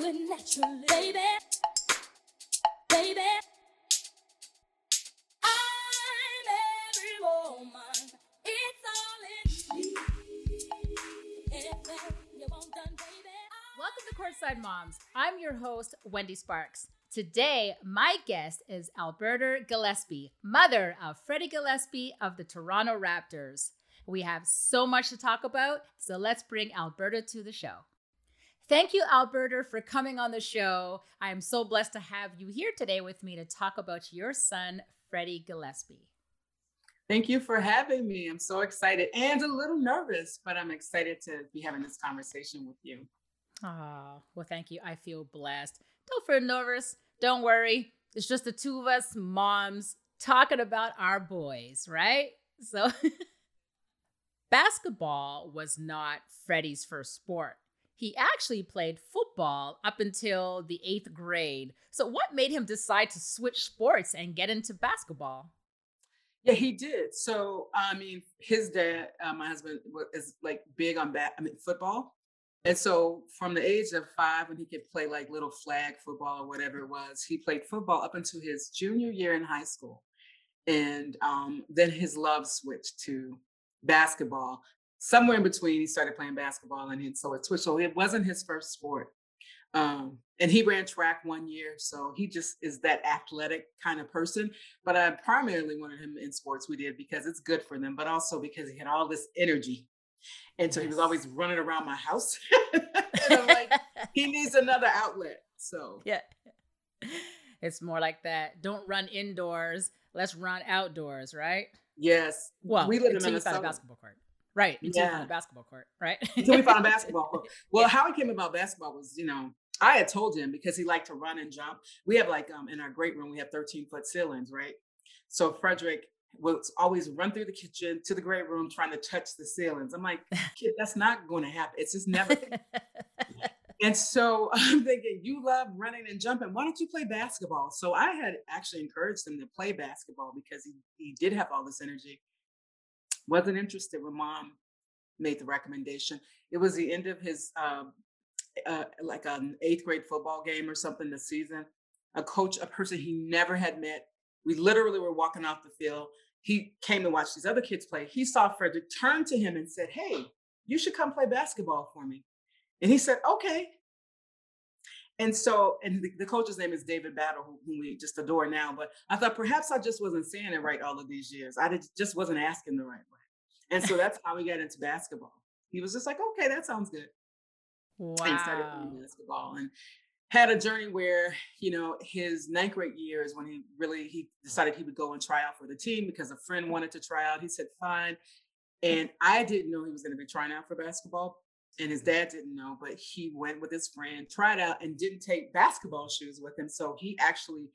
baby. Baby. I'm every woman. It's all in me. Welcome to Courtside Moms. I'm your host, Wendy Sparks. Today, my guest is Alberta Gillespie, mother of Freddie Gillespie of the Toronto Raptors. We have so much to talk about, so let's bring Alberta to the show. Thank you, Alberta, for coming on the show. I am so blessed to have you here today with me to talk about your son, Freddie Gillespie. Thank you for having me. I'm so excited and a little nervous, but I'm excited to be having this conversation with you. Oh, well, thank you. I feel blessed. Don't feel nervous. Don't worry. It's just the two of us moms talking about our boys, right? So, basketball was not Freddie's first sport. He actually played football up until the eighth grade. So, what made him decide to switch sports and get into basketball? Yeah, he did. So, I mean, his dad, uh, my husband, is like big on bat. I mean, football. And so, from the age of five, when he could play like little flag football or whatever it was, he played football up until his junior year in high school. And um, then his love switched to basketball. Somewhere in between, he started playing basketball, and so it switched. So it wasn't his first sport. Um, and he ran track one year, so he just is that athletic kind of person. But I primarily wanted him in sports. We did because it's good for them, but also because he had all this energy, and so he was always running around my house. and I'm like, he needs another outlet. So yeah. It's more like that. Don't run indoors. Let's run outdoors, right? yes, Well, we live in until you found a Minnesota. basketball court. Right. Until you found a basketball court, right? until we found a basketball court. Well, Yeah. how he came about basketball was, you know, I had told him because he liked to run and jump. We have like um in our great room, we have 13 foot ceilings, right? So Frederick would always run through the kitchen to the great room trying to touch the ceilings. I'm like, kid, that's not going to happen. It's just never. and so I'm thinking, you love running and jumping. Why don't you play basketball? So I had actually encouraged him to play basketball because he, he did have all this energy. Wasn't interested when mom made the recommendation. It was the end of his um, uh, like an eighth grade football game or something this season. A coach, a person he never had met. We literally were walking off the field. He came and watched these other kids play. He saw Frederick turn to him and said, Hey, you should come play basketball for me. And he said, Okay. And so, and the, the coach's name is David Battle, who, whom we just adore now. But I thought perhaps I just wasn't saying it right all of these years. I did, just wasn't asking the right way. And so that's how we got into basketball. He was just like, okay, that sounds good. And started wow. playing basketball and had a journey where, you know, his ninth grade year is when he really he decided he would go and try out for the team because a friend wanted to try out. He said, fine. And I didn't know he was going to be trying out for basketball. And his dad didn't know, but he went with his friend, tried out, and didn't take basketball shoes with him. So he actually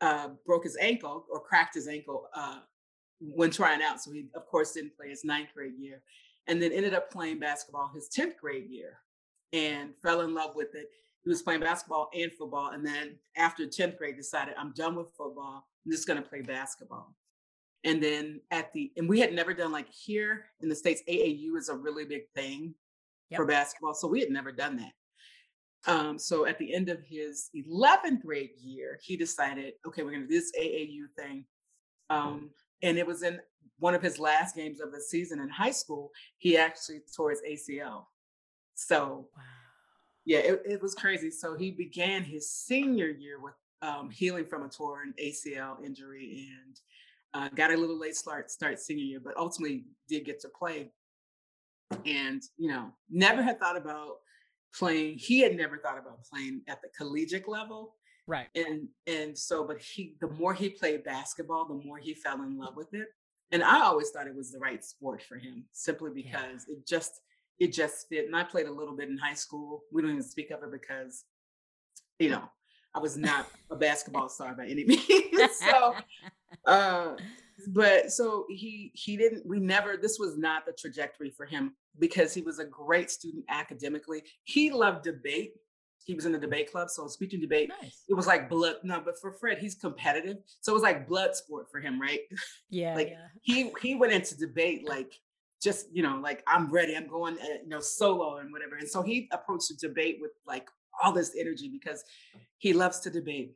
uh, broke his ankle or cracked his ankle uh, when trying out. So he, of course, didn't play his ninth grade year. And then ended up playing basketball his 10th grade year and fell in love with it. He was playing basketball and football. And then after 10th grade, decided, I'm done with football. I'm just going to play basketball. And then at the, and we had never done like here in the States, AAU is a really big thing for basketball. So we had never done that. Um, so at the end of his 11th grade year, he decided, okay, we're going to do this AAU thing. Um, and it was in one of his last games of the season in high school. He actually tore his ACL. So Wow. yeah, it, it was crazy. So he began his senior year with um, healing from a torn ACL injury and uh, got a little late start start senior year, but ultimately did get to play. And you know, never had thought about playing. He had never thought about playing at the collegiate level. Right. And and so, but he the more he played basketball, the more he fell in love with it. And I always thought it was the right sport for him, simply Yeah. because it just it just fit. And I played a little bit in high school. We don't even speak of it because, you know, I was not a basketball star by any means. so uh but so he he didn't we never this was not the trajectory for him because he was a great student academically he loved debate he was in the debate club so speech and debate nice. it was like blood no but for fred he's competitive so it was like blood sport for him right Yeah. like, yeah. he he went into debate like just you know like i'm ready i'm going uh, you know solo and whatever and so he approached the debate with like all this energy because he loves to debate.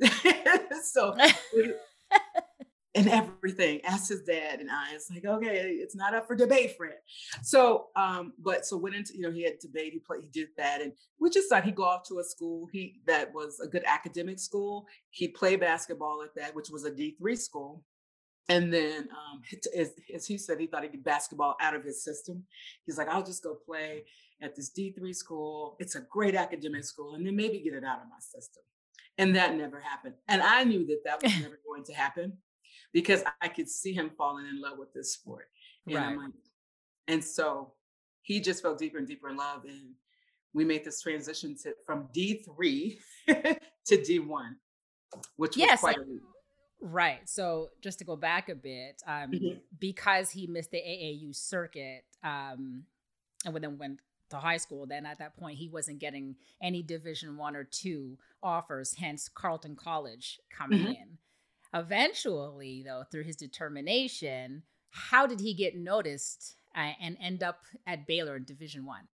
so and everything. Asked his dad and I. It's like, okay, it's not up for debate, Fred. So, um, but so went into, you know, he had debate, he played, he did that, and we just thought he'd go off to a school he that was a good academic school. He'd play basketball at that, which was a D three school. And then, um, as, as he said, he thought he'd get basketball out of his system. He's like, I'll just go play at this D3 school. It's a great academic school, and then maybe get it out of my system. And that never happened. And I knew that that was never going to happen because I could see him falling in love with this sport. And Right. like, and so he just fell deeper and deeper in love. And we made this transition to from D3 to D1, which Yeah, was quite a leap. Right. So just to go back a bit, um, Mhm. because he missed the AAU circuit, um, and then went to high school, then at that point he wasn't getting any Division One or two offers. Hence Carleton College coming Mhm. in. Eventually, though, through his determination, how did he get noticed uh, and end up at Baylor in Division One?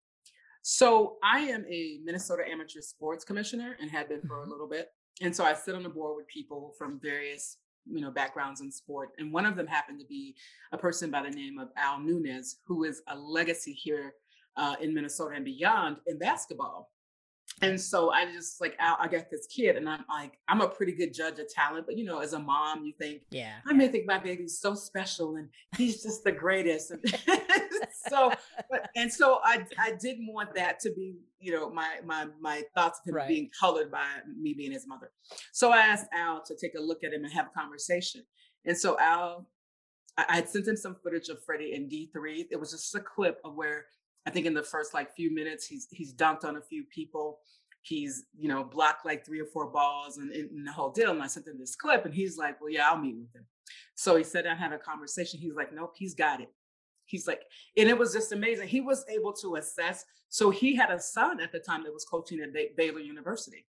So I am a Minnesota Amateur Sports Commissioner and had been for a Mhm. little bit. And so I sit on the board with people from various, you know, backgrounds in sport. And one of them happened to be a person by the name of Al Nuness, who is a legacy here uh, in Minnesota and beyond in basketball. And so I just like Al, I got this kid, and I'm like, I'm a pretty good judge of talent, but you know, as a mom, you think Yeah. I may think my baby's so special and he's just the greatest. And so, but and so I I didn't want that to be, you know, my my my thoughts of him Right. being colored by me being his mother. So I asked Al to take a look at him and have a conversation. And so Al, I, I had sent him some footage of Freddie in D3. It was just a clip of where I think in the first like few minutes he's he's dunked on a few people. He's, you know, blocked like three or four balls and, and the whole deal. And I sent him this clip and he's like, Well, yeah, I'll meet with him. So he sat down, had a conversation. He's like, Nope, he's got it. He's like, and it was just amazing. He was able to assess. So he had a son at the time that was coaching at Ba- Baylor University.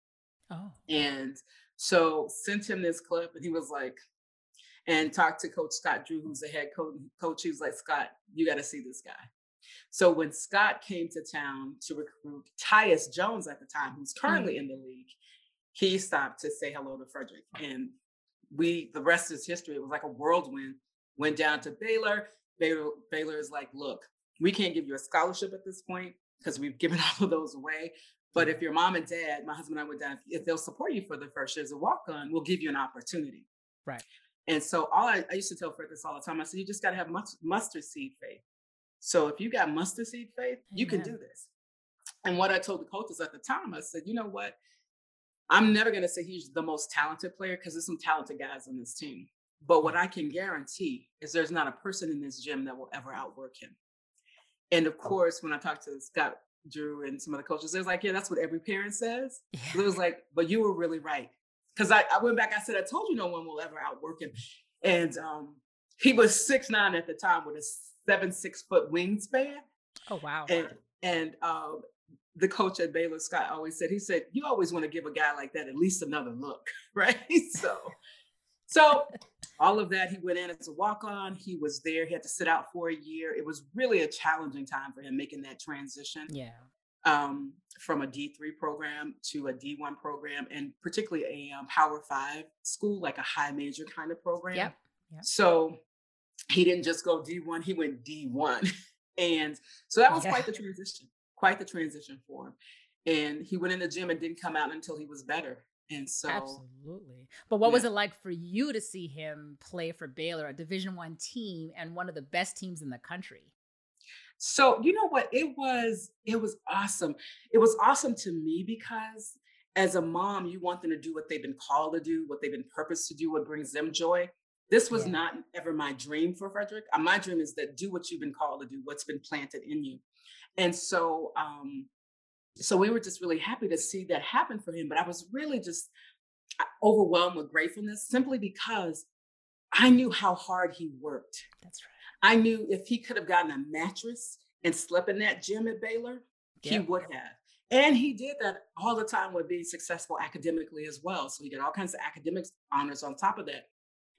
Oh. And so sent him this clip and he was like, and talked to Coach Scott Drew, who's the head coach. Coach, he was like, Scott, you got to see this guy. So when Scott came to town to recruit Tyus Jones at the time, who's mm-hmm. currently in the league, he stopped to say hello to Frederick. And we, the rest is history. It was like a whirlwind. Went down to Baylor. Baylor, Baylor is like, look, we can't give you a scholarship at this point because we've given all of those away. But if your mom and dad, my husband and I went down, if they'll support you for the first year as a walk on, we'll give you an opportunity. Right. And so all I, I used to tell Fred this all the time. I said, you just got to have mus- mustard seed faith. So if you got mustard seed faith, you can do this. And what I told the coaches at the time, I said, you know what? I'm never going to say he's the most talented player because there's some talented guys on this team. But what I can guarantee is there's not a person in this gym that will ever outwork him. And of course, when I talked to Scott Drew and some of the coaches, they're like, yeah, that's what every parent says. It was like, but you were really right. Because I, I went back, I said, I told you no one will ever outwork him. And um, he was six nine at the time with a seven, six foot wingspan. Oh wow. And and um, the coach at Baylor, Scott, always said, he said, you always want to give a guy like that at least another look, right? so, so all of that, he went in as a walk-on. He was there. He had to sit out for a year. It was really a challenging time for him making that transition yeah. um, from a D3 program to a D1 program, and particularly a um, Power Five school, like a high major kind of program. Yep. Yep. So he didn't just go D1, he went D1. and so that was Yeah. quite the transition, quite the transition for him. And he went in the gym and didn't come out until he was better. And so Absolutely. But what was it like for you to see him play for Baylor, a Division One team and one of the best teams in the country? So you know what? It was it was awesome. It was awesome to me because as a mom, you want them to do what they've been called to do, what they've been purposed to do, what brings them joy. This was Yeah. not ever my dream for Frederick. Uh, My dream is that do what you've been called to do, what's been planted in you. And so um so we were just really happy to see that happen for him. But I was really just uh, overwhelmed with gratefulness simply because I knew how hard he worked. That's right. I knew if he could have gotten a mattress and slept in that gym at Baylor, he would have. And he did that all the time with being successful academically as well. So he got all kinds of academic honors on top of that.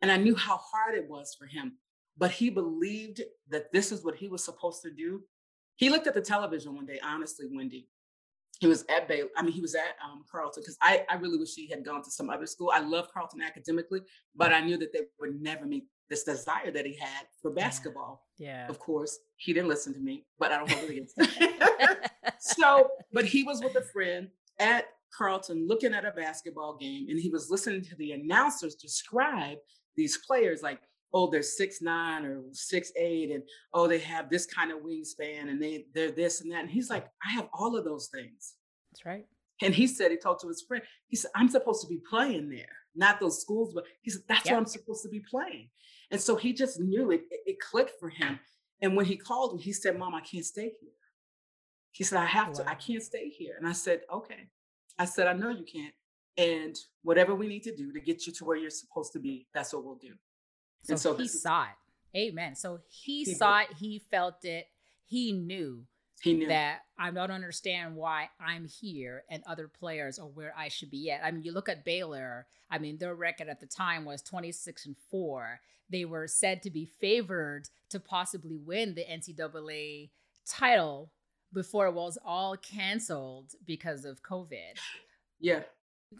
And I knew how hard it was for him. But he believed that this is what he was supposed to do. He looked at the television one day, honestly, Wendy, he was at Baylor. I mean, he was at um, Carleton because I, I really wish he had gone to some other school. I love Carleton academically, but I knew that they would never meet this desire that he had for basketball. Yeah. Of course, he didn't listen to me, but I don't hold it against him. so, but he was with a friend at Carleton looking at a basketball game, and he was listening to the announcers describe these players like oh, they're six nine or six eight, and oh, they have this kind of wingspan, and they they're this and that. And he's like, I have all of those things. That's right. And he said he talked to his friend. He said, I'm supposed to be playing there, not those schools, but he said that's Yep. where I'm supposed to be playing. And so he just knew it. It, it clicked for him. And when he called me, he said, Mom, I can't stay here. He said, I have to. I can't stay here. And I said, Okay. I said, I know you can't. And whatever we need to do to get you to where you're supposed to be, that's what we'll do. So, And so he is- saw it. Amen. So he, He saw it, he felt it, he knew He knew. that I don't understand why I'm here and other players are where I should be at. I mean, you look at Baylor, I mean, their record at the time was 26 and 4. They were said to be favored to possibly win the NCAA title before it was all canceled because of COVID. yeah.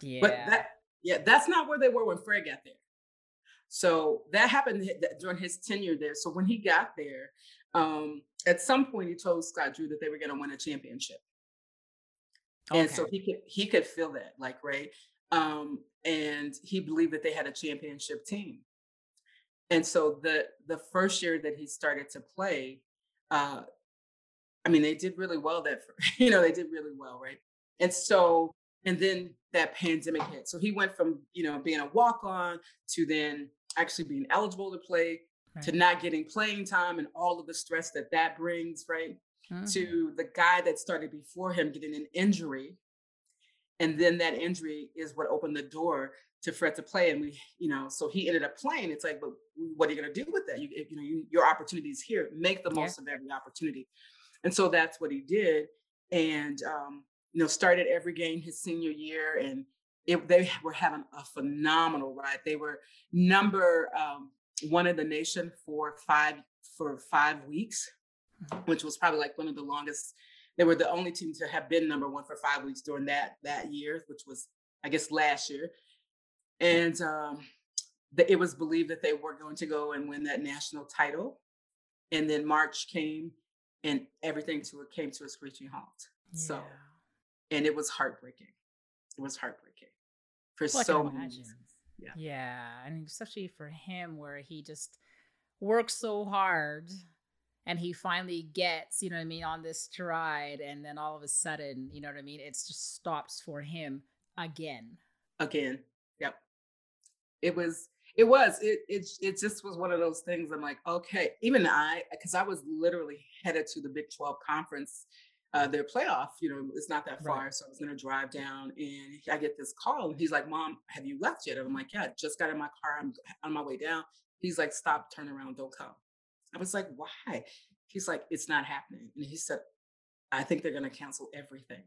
Yeah. But that, yeah, that's not where they were when Fred got there. So that happened during his tenure there. So when he got there, um, at some point he told Scott Drew that they were going to win a championship, and so he could he could feel that, like right, um, and he believed that they had a championship team. And so the the first year that he started to play, uh, I mean, they did really well. That fir- you know they did really well, right? And so and then that pandemic hit. So he went from you know being a walk on to then actually being eligible to play to not getting playing time and all of the stress that that brings, right? Mhm. To the guy that started before him getting an injury, and then that injury is what opened the door to Fred to play. And we, you know, so he ended up playing. It's like, but what are you going to do with that? You, you know, you, your opportunity is here. Make the Yeah. most of every opportunity. And so that's what he did. And um, you know, started every game his senior year, and it, they were having a phenomenal ride. They were number um, one in the nation for five for five weeks, Mhm. which was probably like one of the longest. They were the only team to have been number one for five weeks during that that year, which was I guess last year. And um, the, it was believed that they were going to go and win that national title. And then March came, and everything to it came to a screeching halt. So, Yeah. And it was heartbreaking. It was heartbreaking for Well, so many. Yeah. Yeah. And especially for him, where he just works so hard and he finally gets, you know what I mean, on this stride. And then all of a sudden, you know what I mean? It just stops for him again. again. Yep. It was it was it it it just was one of those things I'm like, okay, even I because I was literally headed to the Big 12 conference uh their playoff, you know, it's not that Right. far. So I was gonna drive down and I get this call and he's like, Mom, have you left yet? And I'm like, Yeah, just got in my car. I'm on my way down. He's like, Stop, turn around, don't come. I was like, Why? He's like, It's not happening. And he said, I think they're gonna cancel everything.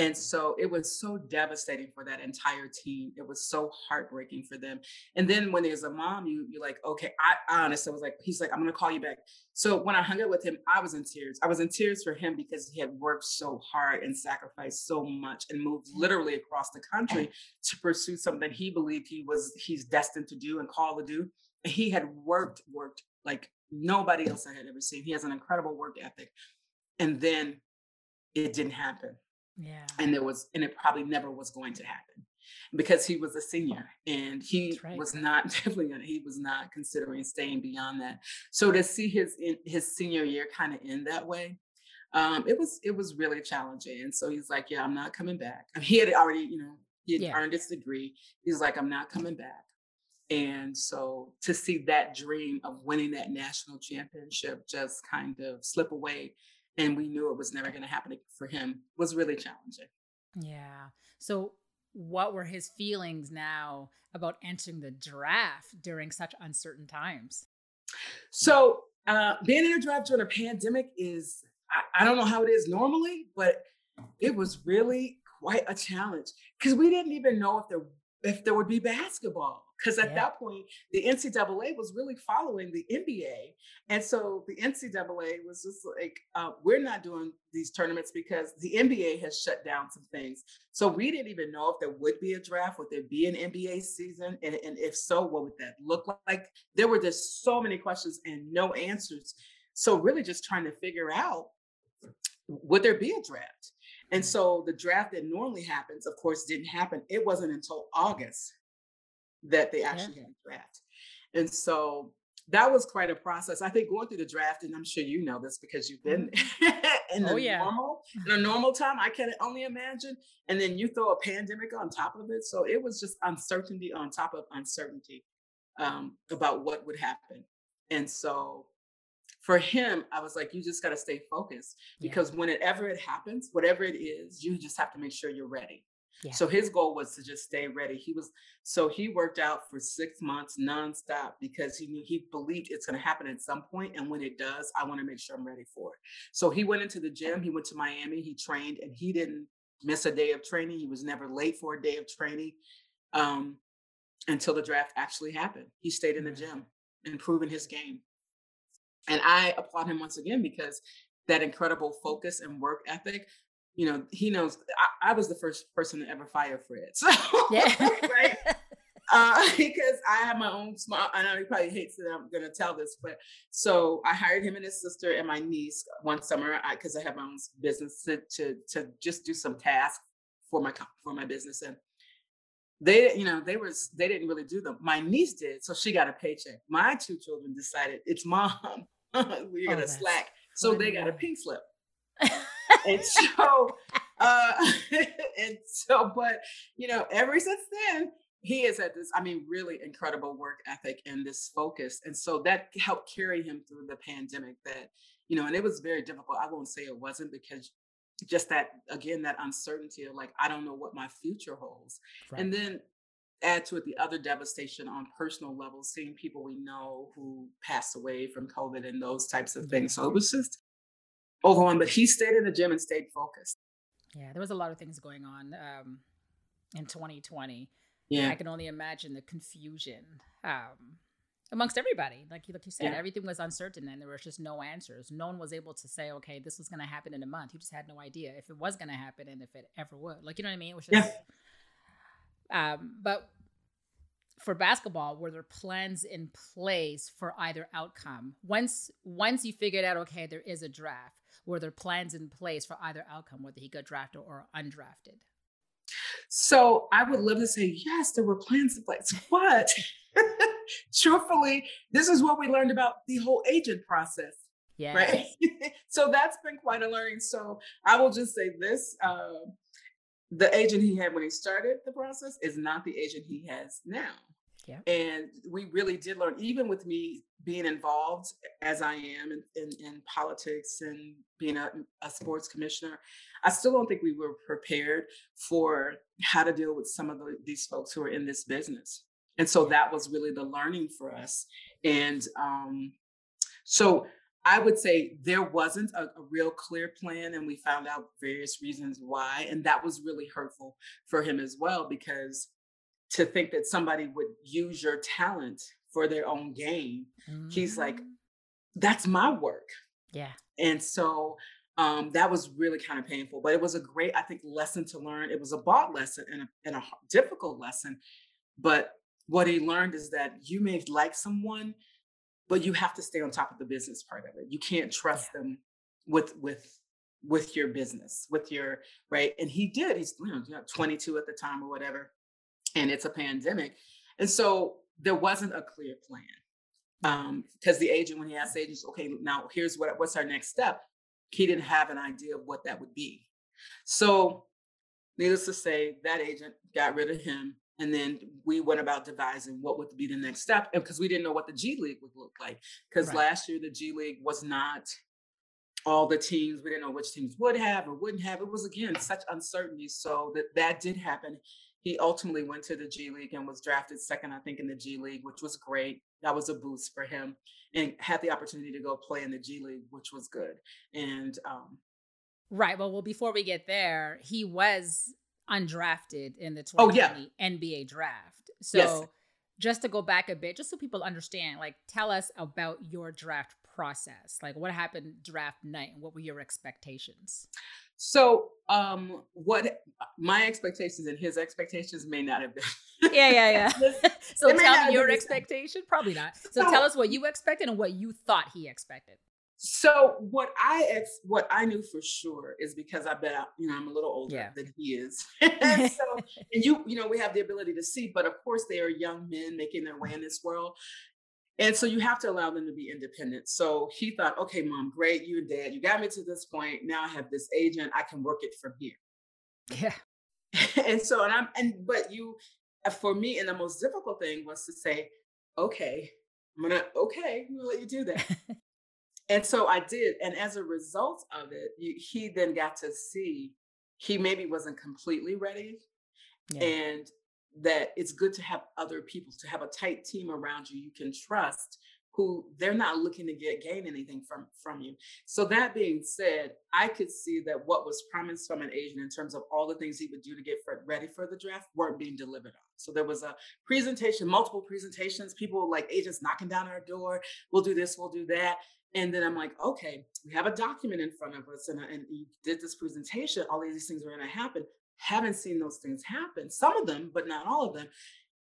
And so it was so devastating for that entire team. It was so heartbreaking for them. And then when there's a mom, you you're like, okay, I, I honestly was like, he's like, I'm gonna call you back. So when I hung out with him, I was in tears. I was in tears for him because he had worked so hard and sacrificed so much and moved literally across the country to pursue something he believed he was he's destined to do and called to do. And he had worked, worked like nobody else I had ever seen. He has an incredible work ethic. And then it didn't happen Yeah. and there was and it probably never was going to happen because he was a senior and he right. was not definitely he was not considering staying beyond that so to see his in, his senior year kind of end that way um it was it was really challenging and so he's like yeah i'm not coming back I mean, he had already you know he had Yeah. earned his degree he's like i'm not coming back and so to see that dream of winning that national championship just kind of slip away and we knew it was never going to happen for him was really challenging Yeah. So, what were his feelings now about entering the draft during such uncertain times? So uh, being in a draft during a pandemic is I, I don't know how it is normally, but it was really quite a challenge because we didn't even know if there if there would be basketball because at Yeah. that point the NCAA was really following the NBA, and so the NCAA was just like, uh, we're not doing these tournaments because the NBA has shut down some things. So we didn't even know if there would be a draft, would there be an NBA season, and, and if so, what would that look like? There were just so many questions and no answers. So really, just trying to figure out would there be a draft? And so the draft that normally happens, of course, didn't happen. It wasn't until August that they Yeah. actually had a draft. And so that was quite a process. I think going through the draft, and I'm sure you know this because you've been in the Oh, yeah. normal, in a normal time, I can only imagine. And then you throw a pandemic on top of it. So it was just uncertainty on top of uncertainty um, about what would happen. And so for him, I was like, you just got to stay focused Yeah. because whenever it happens, whatever it is, you just have to make sure you're ready. Yeah. So his goal was to just stay ready. He was so he worked out for six months nonstop because he knew he believed it's going to happen at some point, and when it does, I want to make sure I'm ready for it. So he went into the gym. He went to Miami. He trained, and he didn't miss a day of training. He was never late for a day of training um, until the draft actually happened. He stayed in the gym, improving his game. And I applaud him once again because that incredible focus and work ethic. You know, he knows I, I was the first person to ever fire Fred. So, Yeah. right? Uh, because I have my own small, I know he probably hates that I'm going to tell this, but so I hired him and his sister and my niece one summer because I, have my own business to, to, to just do some tasks for my, for my business. And they, you know, they were, they didn't really do them. My niece did. So she got a paycheck. My two children decided it's mom. We're Oh, going to that's slack. So they got a pink slip. And so, uh, and so, but you know, ever since then, he has had this, I mean, really incredible work ethic and this focus. And so that helped carry him through the pandemic that, you know, and it was very difficult. I won't say it wasn't because just that, again, that uncertainty of like, I don't know what my future holds. Right. And then add to it the other devastation on personal levels, seeing people we know who passed away from COVID and those types of things. So it was just overwhelming. But he stayed in the gym and stayed focused. yeah, there was a lot of things going on um, in 2020. Yeah. I can only imagine the confusion um, amongst everybody. Like you, like you said, Yeah. everything was uncertain, and there was just no answers. No one was able to say, "Okay, this was going to happen in a month." You just had no idea if it was going to happen and if it ever would. Like you know what I mean? It was Yeah. just. Um, but for basketball, were there plans in place for either outcome? Once once you figured out, okay, there is a draft. Were there plans in place for either outcome, whether he got drafted or undrafted? So I would love to say, yes, there were plans in place. But truthfully, this is what we learned about the whole agent process. Yeah. right? so that's been quite a learning. So I will just say this: um, the agent he had when he started the process is not the agent he has now. Yeah. And we really did learn, even with me being involved as I am in, in, in politics and being a, a sports commissioner, I still don't think we were prepared for how to deal with some of the, these folks who are in this business. And so that was really the learning for us. And um, so I would say there wasn't a, a real clear plan, and we found out various reasons why. And that was really hurtful for him as well, because to think that somebody would use your talent for their own gain, he's like, Mm, that's my work. yeah, And so um, that was really kind of painful, but it was a great, I think, lesson to learn. It was a bought lesson and a, and a difficult lesson. But what he learned is that you may like someone, but you have to stay on top of the business part of it. You can't trust them with with with your business, with your right. And he did. He's you know, 22 at the time or whatever, and it's a pandemic, and so there wasn't a clear plan um because the agent when he asked the agents okay now here's what what's our next step he didn't have an idea of what that would be. So needless to say that agent got rid of him and then we went about devising what would be the next step because we didn't know what the g league would look like because Right. last year the g league was not all the teams we didn't know which teams would have or wouldn't have. It was again such uncertainty so that that did happen he ultimately went to the G League and was drafted second, I think, in the G League, which was great. That was a boost for him, and had the opportunity to go play in the G League, which was good. And um, right. Well, well, before we get there, he was undrafted in the Oh, yeah. 2020 NBA draft. So Yes. just to go back a bit, just so people understand, like tell us about your draft process. Like what happened draft night and what were your expectations? So, um, what my expectations and his expectations may not have been. yeah, yeah, yeah. so It tell me your expectation. Probably not. So So- tell us what you expected and what you thought he expected. So what I ex what I knew for sure is because I bet I, you know I'm a little older Yeah. than he is. and so and you you know we have the ability to see, but of course they are young men making their way in this world. And so you have to allow them to be independent. So he thought, okay, mom, great, you and dad, you got me to this point. Now I have this agent, I can work it from here. Yeah. and so and I'm and but you uh, for me and the most difficult thing was to say, okay, I'm gonna okay, I'm gonna let you do that. And so I did. And as a result of it, you, he then got to see he maybe wasn't completely ready Yeah. and that it's good to have other people, to have a tight team around you you can trust who they're not looking to get gain anything from from you. So that being said, I could see that what was promised from an agent in terms of all the things he would do to get ready for the draft weren't being delivered on. So there was a presentation, multiple presentations, people like agents knocking down our door, we'll do this, we'll do that. And then I'm like, okay, we have a document in front of us, and, and you did this presentation. All these things are going to happen. Haven't seen those things happen. Some of them, but not all of them.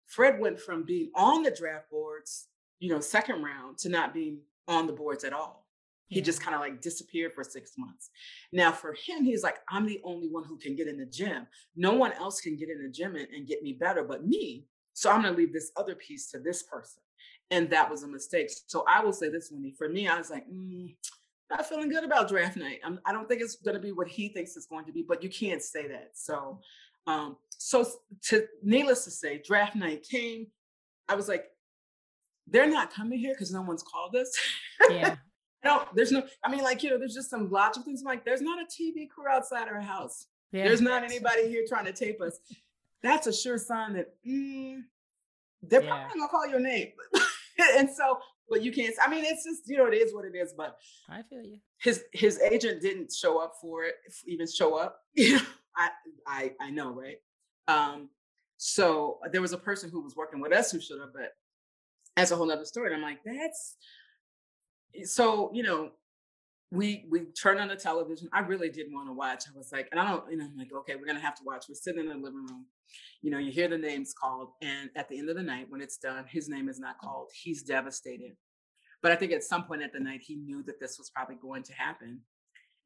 Fred went from being on the draft boards, you know, second round, to not being on the boards at all. He just kind of like disappeared for six months. Now, for him, he's like, I'm the only one who can get in the gym. No one else can get in the gym and, and get me better but me. So I'm going to leave this other piece to this person. And that was a mistake. So I will say this, Wendy. For me, I was like, mm, not feeling good about draft night. I'm, I don't think it's going to be what he thinks it's going to be, but you can't say that. So, um, so to needless to say, draft night came. I was like, they're not coming here because no one's called us. Yeah. no, there's no. I mean, like you know, there's just some logical things. I'm like, there's not a TV crew outside our house. Yeah. There's not anybody here trying to tape us. That's a sure sign that mm, they're Yeah. probably gonna call your name. and so, but you can't. I mean, it's just you know, it is what it is. But I feel you. his his agent didn't show up for it, even show up. I I I know, right? Um, so there was a person who was working with us who showed up, but that's a whole other story. And I'm like, that's so you know, we we turned on the television. I really didn't want to watch. I was like, and I don't, you know, I'm like, okay, we're gonna have to watch. We're sitting in the living room, you know, you hear the names called, and at the end of the night, when it's done, his name is not called. He's devastated. But I think at some point at the night, he knew that this was probably going to happen.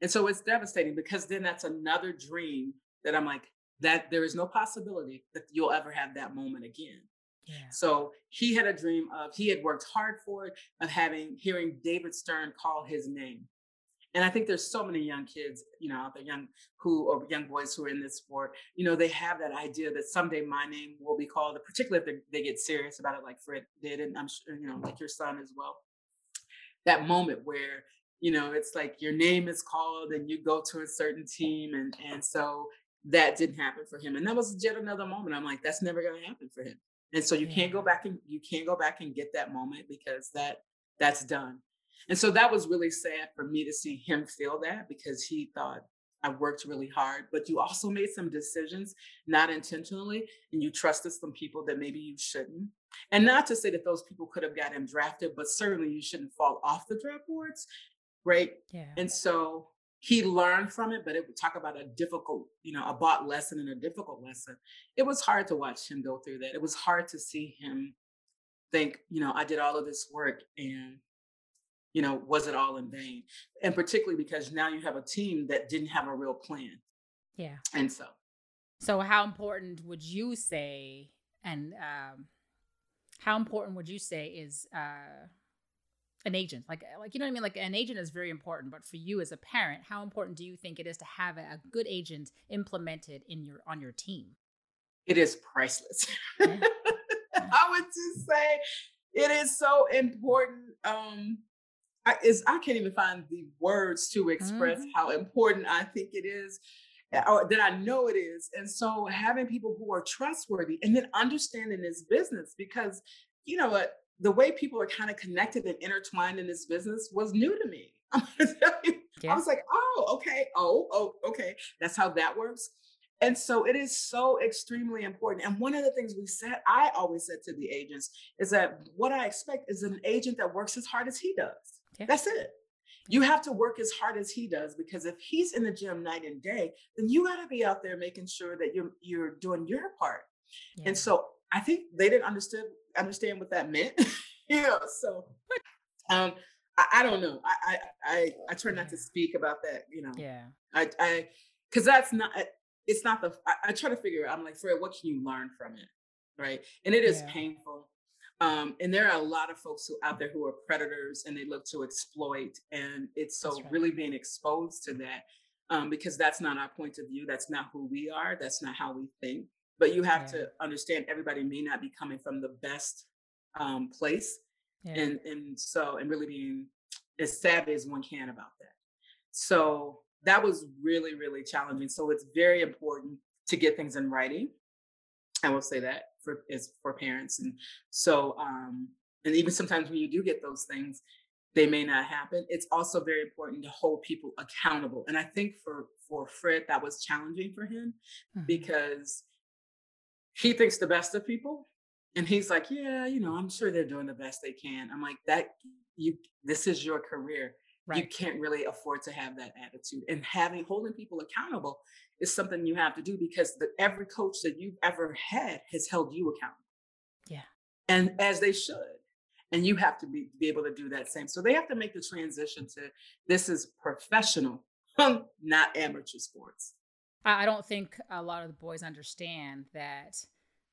And so it's devastating because then that's another dream that I'm like, that there is no possibility that you'll ever have that moment again. Yeah. So he had a dream of, he had worked hard for it, of having, hearing David Stern call his name. And I think there's so many young kids, you know, out there, young who or young boys who are in this sport, you know, they have that idea that someday my name will be called, particularly if they, they get serious about it, like Fred did, and I'm sure, you know, like your son as well. That moment where, you know, it's like your name is called and you go to a certain team. And and so that didn't happen for him. And that was yet another moment. I'm like, that's never gonna happen for him. And so you can't go back and you can't go back and get that moment because that that's done. And so that was really sad for me to see him feel that because he thought I worked really hard, but you also made some decisions not intentionally and you trusted some people that maybe you shouldn't. And not to say that those people could have got him drafted, but certainly you shouldn't fall off the draft boards, right? Yeah. And so he learned from it, but it would talk about a difficult, you know, a bought lesson and a difficult lesson. It was hard to watch him go through that. It was hard to see him think, you know, I did all of this work and, you know, was it all in vain? And particularly because now you have a team that didn't have a real plan. Yeah. And so So, how important would you say, and um, how important would you say is uh, an agent? Like, like you know what I mean? Like, an agent is very important, but for you as a parent, how important do you think it is to have a, a good agent implemented in your on your team? it is priceless. Yeah. I would just say it is so important. Um, I, is I can't even find the words to express Mhm. how important I think it is, uh, or that I know it is. And so having people who are trustworthy and then understanding this business, because you know what, the way people are kind of connected and intertwined in this business was new to me. I'm gonna tell you. I was like, oh, okay, oh, oh, okay, that's how that works. And so it is so extremely important. And one of the things we said, I always said to the agents, is that what I expect is an agent that works as hard as he does. Yeah. That's it. You have to work as hard as he does because if he's in the gym night and day, then you got to be out there making sure that you're you're doing your part. Yeah. And so I think they didn't understand understand what that meant. you know, so um I, I don't know. I, I I I try not to speak about that, you know. yeah. I I because that's not it's not the I, I try to figure out, I'm like, Fred, what can you learn from it? Right. And it is Yeah. painful. Um, and there are a lot of folks who out there who are predators and they look to exploit. And it's so right. really being exposed to that. Um, because that's not our point of view. That's not who we are. That's not how we think. But you have Yeah. to understand everybody may not be coming from the best um, place Yeah. and and so and really being as savvy as one can about that so that was really really challenging so it's very important to get things in writing i will say that for is for parents and so um and even sometimes when you do get those things they may not happen it's also very important to hold people accountable and i think for for fred that was challenging for him Mhm. because he thinks the best of people and he's like yeah you know i'm sure they're doing the best they can. I'm like that you this is your career. You can't really afford to have that attitude and having holding people accountable is something you have to do because the, every coach that you've ever had has held you accountable Yeah. and as they should and you have to be, be able to do that same so they have to make the transition to this is professional not amateur sports I don't think a lot of the boys understand that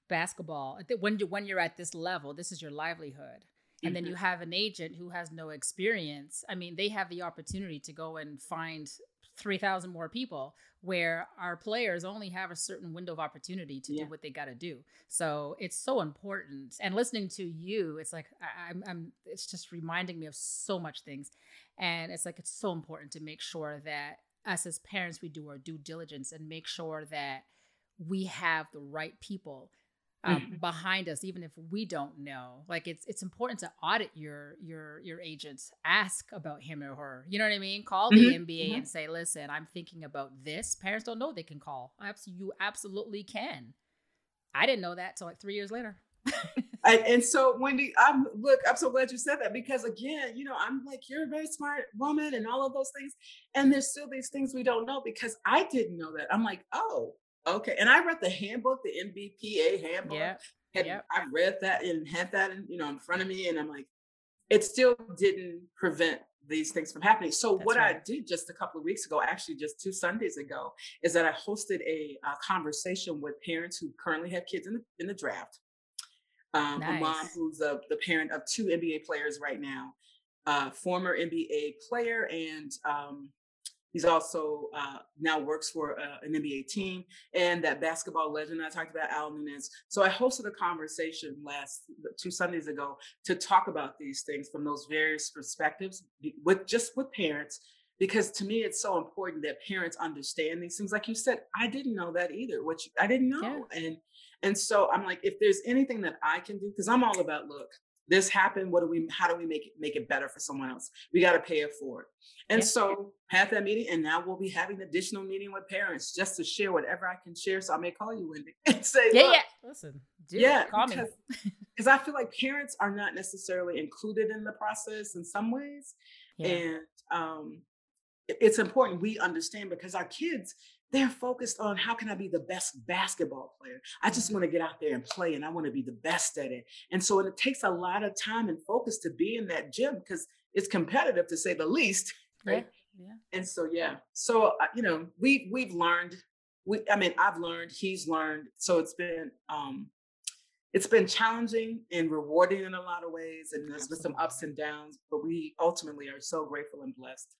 basketball when you when you're at this level, this is your livelihood. And then you mm-hmm. have an agent who has no experience. I mean, they have the opportunity to go and find 3,000 more people where our players only have a certain window of opportunity to Yeah. do what they got to do. So it's so important. And listening to you, it's like I, I'm, I'm, it's just reminding me of so much things. And it's like it's so important to make sure that us as parents we do our due diligence and make sure that we have the right people um, behind us even if we don't know. Like it's it's important to audit your your your agents. Ask about him or her. You know what i mean? Call the Mhm, nba mhm. and say listen i'm thinking about this. Parents don't know they can call. You absolutely can. I didn't know that till like three years later. I, and so Wendy, I'm look, I'm so glad you said that because again, you know, I'm like, you're a very smart woman and all of those things. And there's still these things we don't know because I didn't know that. I'm like, oh, okay. And I read the handbook, the NBPA handbook. yeah Had, Yep. I read that and had that in, you know, in front of me. And I'm like, it still didn't prevent these things from happening. So That's what I did just a couple of weeks ago, actually just two Sundays ago, is that I hosted a, uh conversation with parents who currently have kids in the, in the draft. Um, A mom who's a, the parent of two NBA players right now, uh, former NBA player, and um, he's also uh, now works for uh, an NBA team, and that basketball legend I talked about, Al Nuness. So I hosted a conversation last two Sundays ago to talk about these things from those various perspectives with just with parents because to me it's so important that parents understand these things. Like you said i didn't know that either which i didn't know and and so i'm like if there's anything that i can do because i'm all about look this happened what do we how do we make it make it better for someone else? We got to pay it forward. And so had that meeting and now we'll be having an additional meeting with parents just to share whatever i can share. So i may call you wendy and say yeah yeah. Listen yeah call me. because, because i feel like parents are not necessarily included in the process in some ways. Yeah. And um it's important we understand because our kids they're focused on how can i be the best basketball player? I just want to get out there and play and i want to be the best at it. And so it takes a lot of time and focus to be in that gym because it's competitive to say the least yeah right? yeah. And so yeah. So uh, you know we we've learned we i mean i've learned he's learned. So it's been um it's been challenging and rewarding in a lot of ways and there's been some ups and downs but we ultimately are so grateful and blessed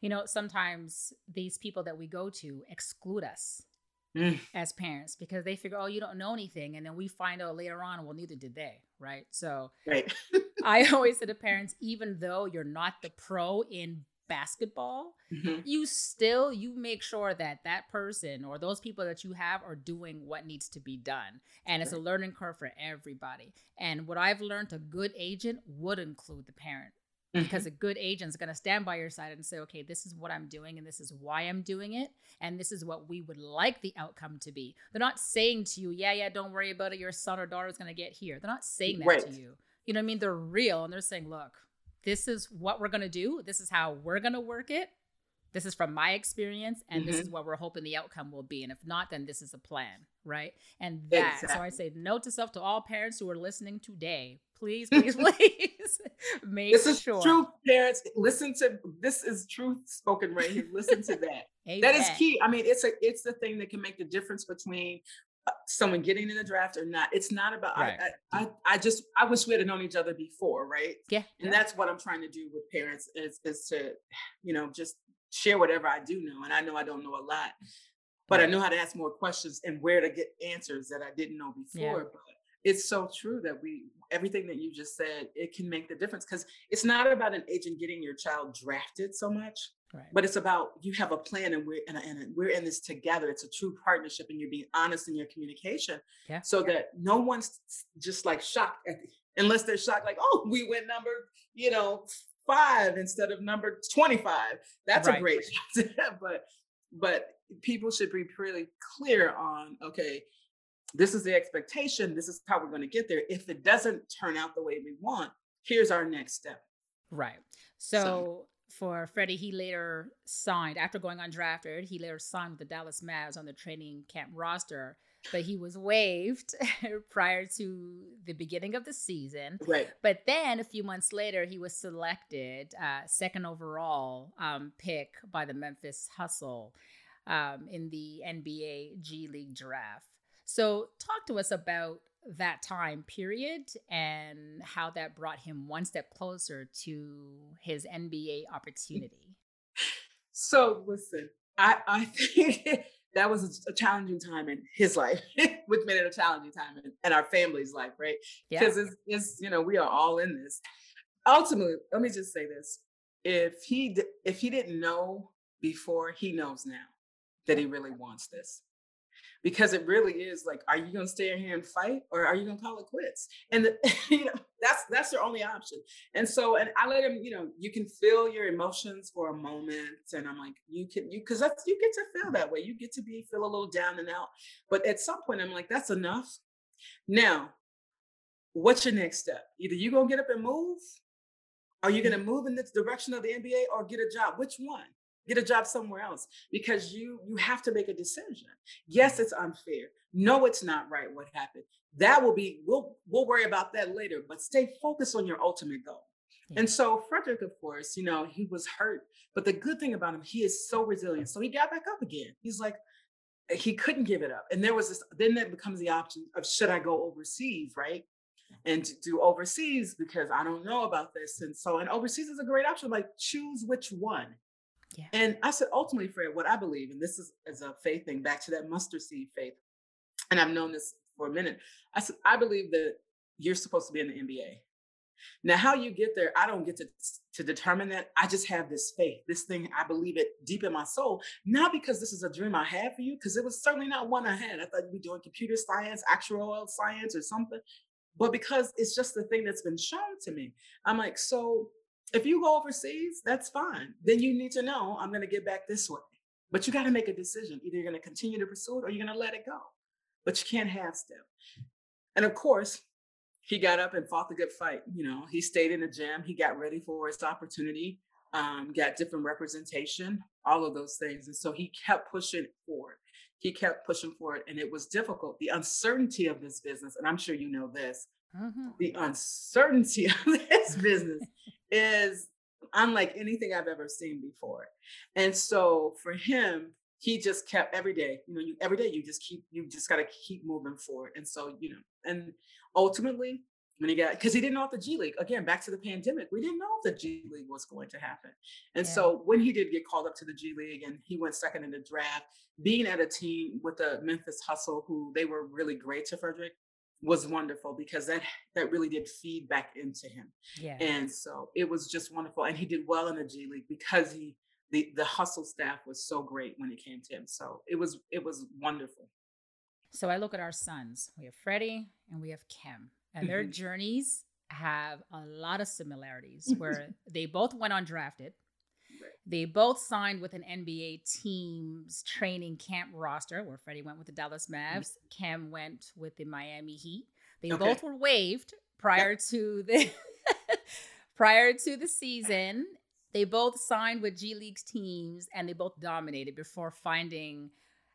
you know sometimes these people that we go to exclude us Mm. as parents because they figure oh you don't know anything and then we find out later on well neither did they right? So right. I always say to parents even though you're not the pro in basketball Mhm. you still you make sure that that person or those people that you have are doing what needs to be done and it's a learning curve for everybody. And what i've learned a good agent would include the parent because mm-hmm. a good agent is going to stand by your side and say, okay, this is what I'm doing and this is why I'm doing it. And this is what we would like the outcome to be. They're not saying to you, yeah, yeah, don't worry about it. Your son or daughter is going to get here. They're not saying that Right. to you. You know what I mean? They're real and they're saying, look, this is what we're going to do. This is how we're going to work it. This is from my experience, and this Mhm. is what we're hoping the outcome will be. And if not, then this is a plan, right? And that, so I say, note to self to all parents who are listening today, please, please, please make This is sure. truth, parents. Listen to this is truth spoken right here. Listen to that. that is key. I mean, it's a it's the thing that can make the difference between uh, someone getting in the draft or not. It's not about Right. I, I I I just I wish we had known each other before, right? Yeah. And that's what I'm trying to do with parents is is to, you know, just share whatever I do know. And I know I don't know a lot, but I know how to ask more questions and where to get answers that I didn't know before. But it's so true that we everything that you just said, it can make the difference because it's not about an agent getting your child drafted so much Right. but it's about you have a plan and we're and, and we're in this together it's a true partnership and you're being honest in your communication Yeah. so that no one's just like shocked at the, unless they're shocked like oh we went number you know five instead of number 25 that's Right. a great but but people should be pretty clear on okay this is the expectation this is how we're going to get there if it doesn't turn out the way we want here's our next step Right. So, for Freddie, he later signed after going undrafted. He later signed with the Dallas Mavs on the training camp roster, but he was waived prior to the beginning of the season. right But then a few months later, he was selected uh, second overall um, pick by the Memphis Hustle um, in the NBA G League draft. So, talk to us about that time period and how that brought him one step closer to his NBA opportunity. So listen, I I think that was a, challenging time in his life, which made it a challenging time in, in our family's life, right? Yeah. Because it's, it's you know we are all in this. Ultimately, let me just say this: if he if he didn't know before, he knows now that he really wants this. Because it really is like, are you gonna stay in here and fight, or are you gonna call it quits? And the, you know that's that's your only option. And so, and I let him, you know, you can feel your emotions for a moment. And I'm like, you can, you, cause that's, you get to feel that way. You get to be, feel a little down and out. But at some point, I'm like, that's enough. Now, what's your next step? Either you gonna get up and move, are you gonna mm-hmm. move in this direction of the NBA or get a job? Which one? Get a job somewhere else because you you have to make a decision. Yes, mm-hmm. it's unfair. No, it's not right what happened. That will be we'll we'll worry about that later, but stay focused on your ultimate goal. Yeah. And so Frederick, of course, you know, he was hurt, but the good thing about him, he is so resilient. So he got back up again. He's like, he couldn't give it up. And there was this, then that becomes the option of should I go overseas, right? Mm-hmm. And do overseas because I don't know about this. And so, and overseas is a great option. Like, choose which one. Yeah. And I said, ultimately, Fred, what I believe, and this is as a faith thing, back to that mustard seed faith. And I've known this for a minute. I said, I believe that you're supposed to be in the NBA. Now, how you get there, I don't get to, to determine that. I just have this faith, this thing, I believe it deep in my soul, not because this is a dream I had for you, because it was certainly not one I had. I thought you'd be doing computer science, actual science, or something, but because it's just the thing that's been shown to me. I'm like, so if you go overseas, that's fine. Then you need to know I'm going to get back this way. But you got to make a decision. Either you're going to continue to pursue it or you're going to let it go. But you can't half step. And of course, he got up and fought the good fight. You know, he stayed in the gym. He got ready for his opportunity, um, got different representation, all of those things. And so he kept pushing forward. He kept pushing forward, and it was difficult. The uncertainty of this business, and I'm sure you know this, Mhm. the uncertainty of this business is unlike anything I've ever seen before. And so for him, he just kept every day, you know, you every day you just keep you just gotta keep moving forward. And so, you know, and ultimately when he got because he didn't know if the G League, again, back to the pandemic, we didn't know if the G League was going to happen. And Yeah. so when he did get called up to the G League and he went second in the draft, being at a team with the Memphis Hustle, who they were really great to Frederick, was wonderful because that that really did feed back into him. Yeah. And so it was just wonderful. And he did well in the G League because he the the hustle staff was so great when it came to him. So it was it was wonderful. So I look at our sons. We have Freddie and we have Khem, and their Mhm. journeys have a lot of similarities where they both went undrafted. Right. They both signed with an NBA team's training camp roster, where Freddie went with the Dallas Mavs, Cam went with the Miami Heat. They Okay. both were waived prior to the prior to the season. They both signed with G League's teams, and they both dominated before finding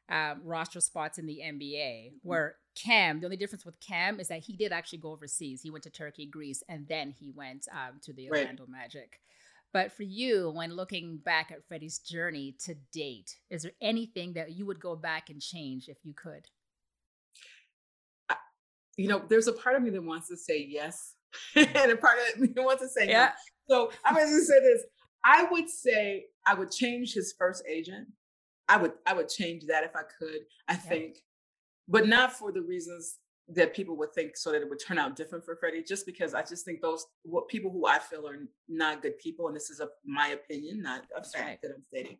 um, roster spots in the NBA. Where Cam, the only difference with Cam is that he did actually go overseas. He went to Turkey, Greece, and then he went um, to the Right. Orlando Magic. But for you, when looking back at Freddie's journey to date, is there anything that you would go back and change if you could? You know, there's a part of me that wants to say yes, mm. and a part of me that wants to say no. So I'm going to say this. I would say I would change his first agent. I would I would change that if I could. I think, but not for the reasons that people would think, so that it would turn out different for Freddie. Just because I just think those what people who I feel are not good people, and this is a, my opinion, not a fact right. that I'm stating.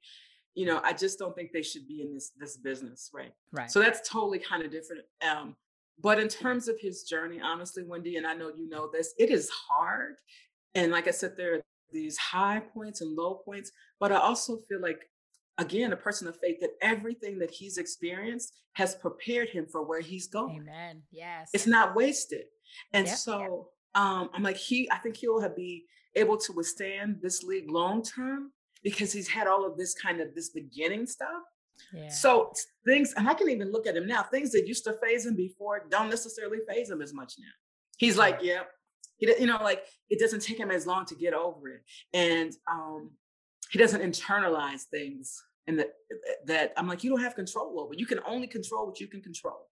You know, I just don't think they should be in this this business, right? Right. So that's totally kind of different. Um, but in terms of his journey, honestly, Wendy, and I know you know this, it is hard. And like I said, there are these high points and low points. But I also feel like, again, a person of faith that everything that he's experienced has prepared him for where he's going. Amen. Yes. It's not wasted. And Yep. so um, I'm like, he, I think he'll have be able to withstand this league long term because he's had all of this kind of this beginning stuff. Yeah. So things, and I can even look at him now. Things that used to faze him before don't necessarily faze him as much now. He's like, yeah, he, you know, like it doesn't take him as long to get over it, and um, he doesn't internalize things. And that that I'm like, you don't have control over. You can only control what you can control.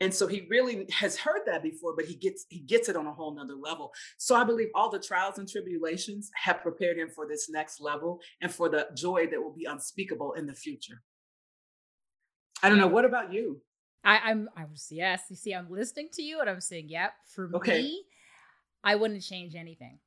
And so he really has heard that before, but he gets he gets it on a whole nother level. So I believe all the trials and tribulations have prepared him for this next level and for the joy that will be unspeakable in the future. I don't know. What about you? I, I'm I was yes. You see, I'm listening to you and I'm saying, yep. For Okay. me, I wouldn't change anything.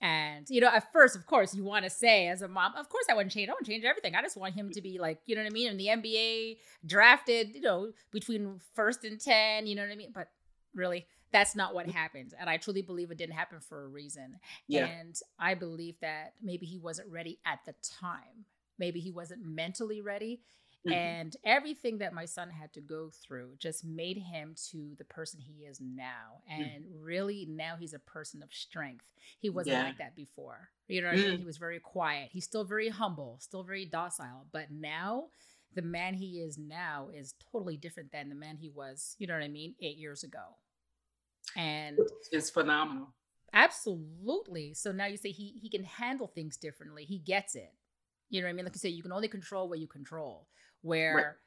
And you know, at first, of course, you want to say as a mom, of course I wouldn't change. I wouldn't change everything. I just want him to be like, you know what I mean? In the NBA, drafted, you know, between first and ten, you know what I mean? But really, that's not what mm. happened. And I truly believe it didn't happen for a reason. Yeah. And I believe that maybe he wasn't ready at the time. Maybe he wasn't mentally ready. Mhm. And everything that my son had to go through just made him to the person he is now. Mm. And really, now he's a person of strength. He wasn't Yeah. like that before. You know what I mean? Mm. He was very quiet. He's still very humble, still very docile. But now, the man he is now is totally different than the man he was, you know what I mean, eight years ago. And It's phenomenal. Absolutely. So now you say he he can handle things differently. He gets it. You know what I mean? Like you say, you can only control what you control. Where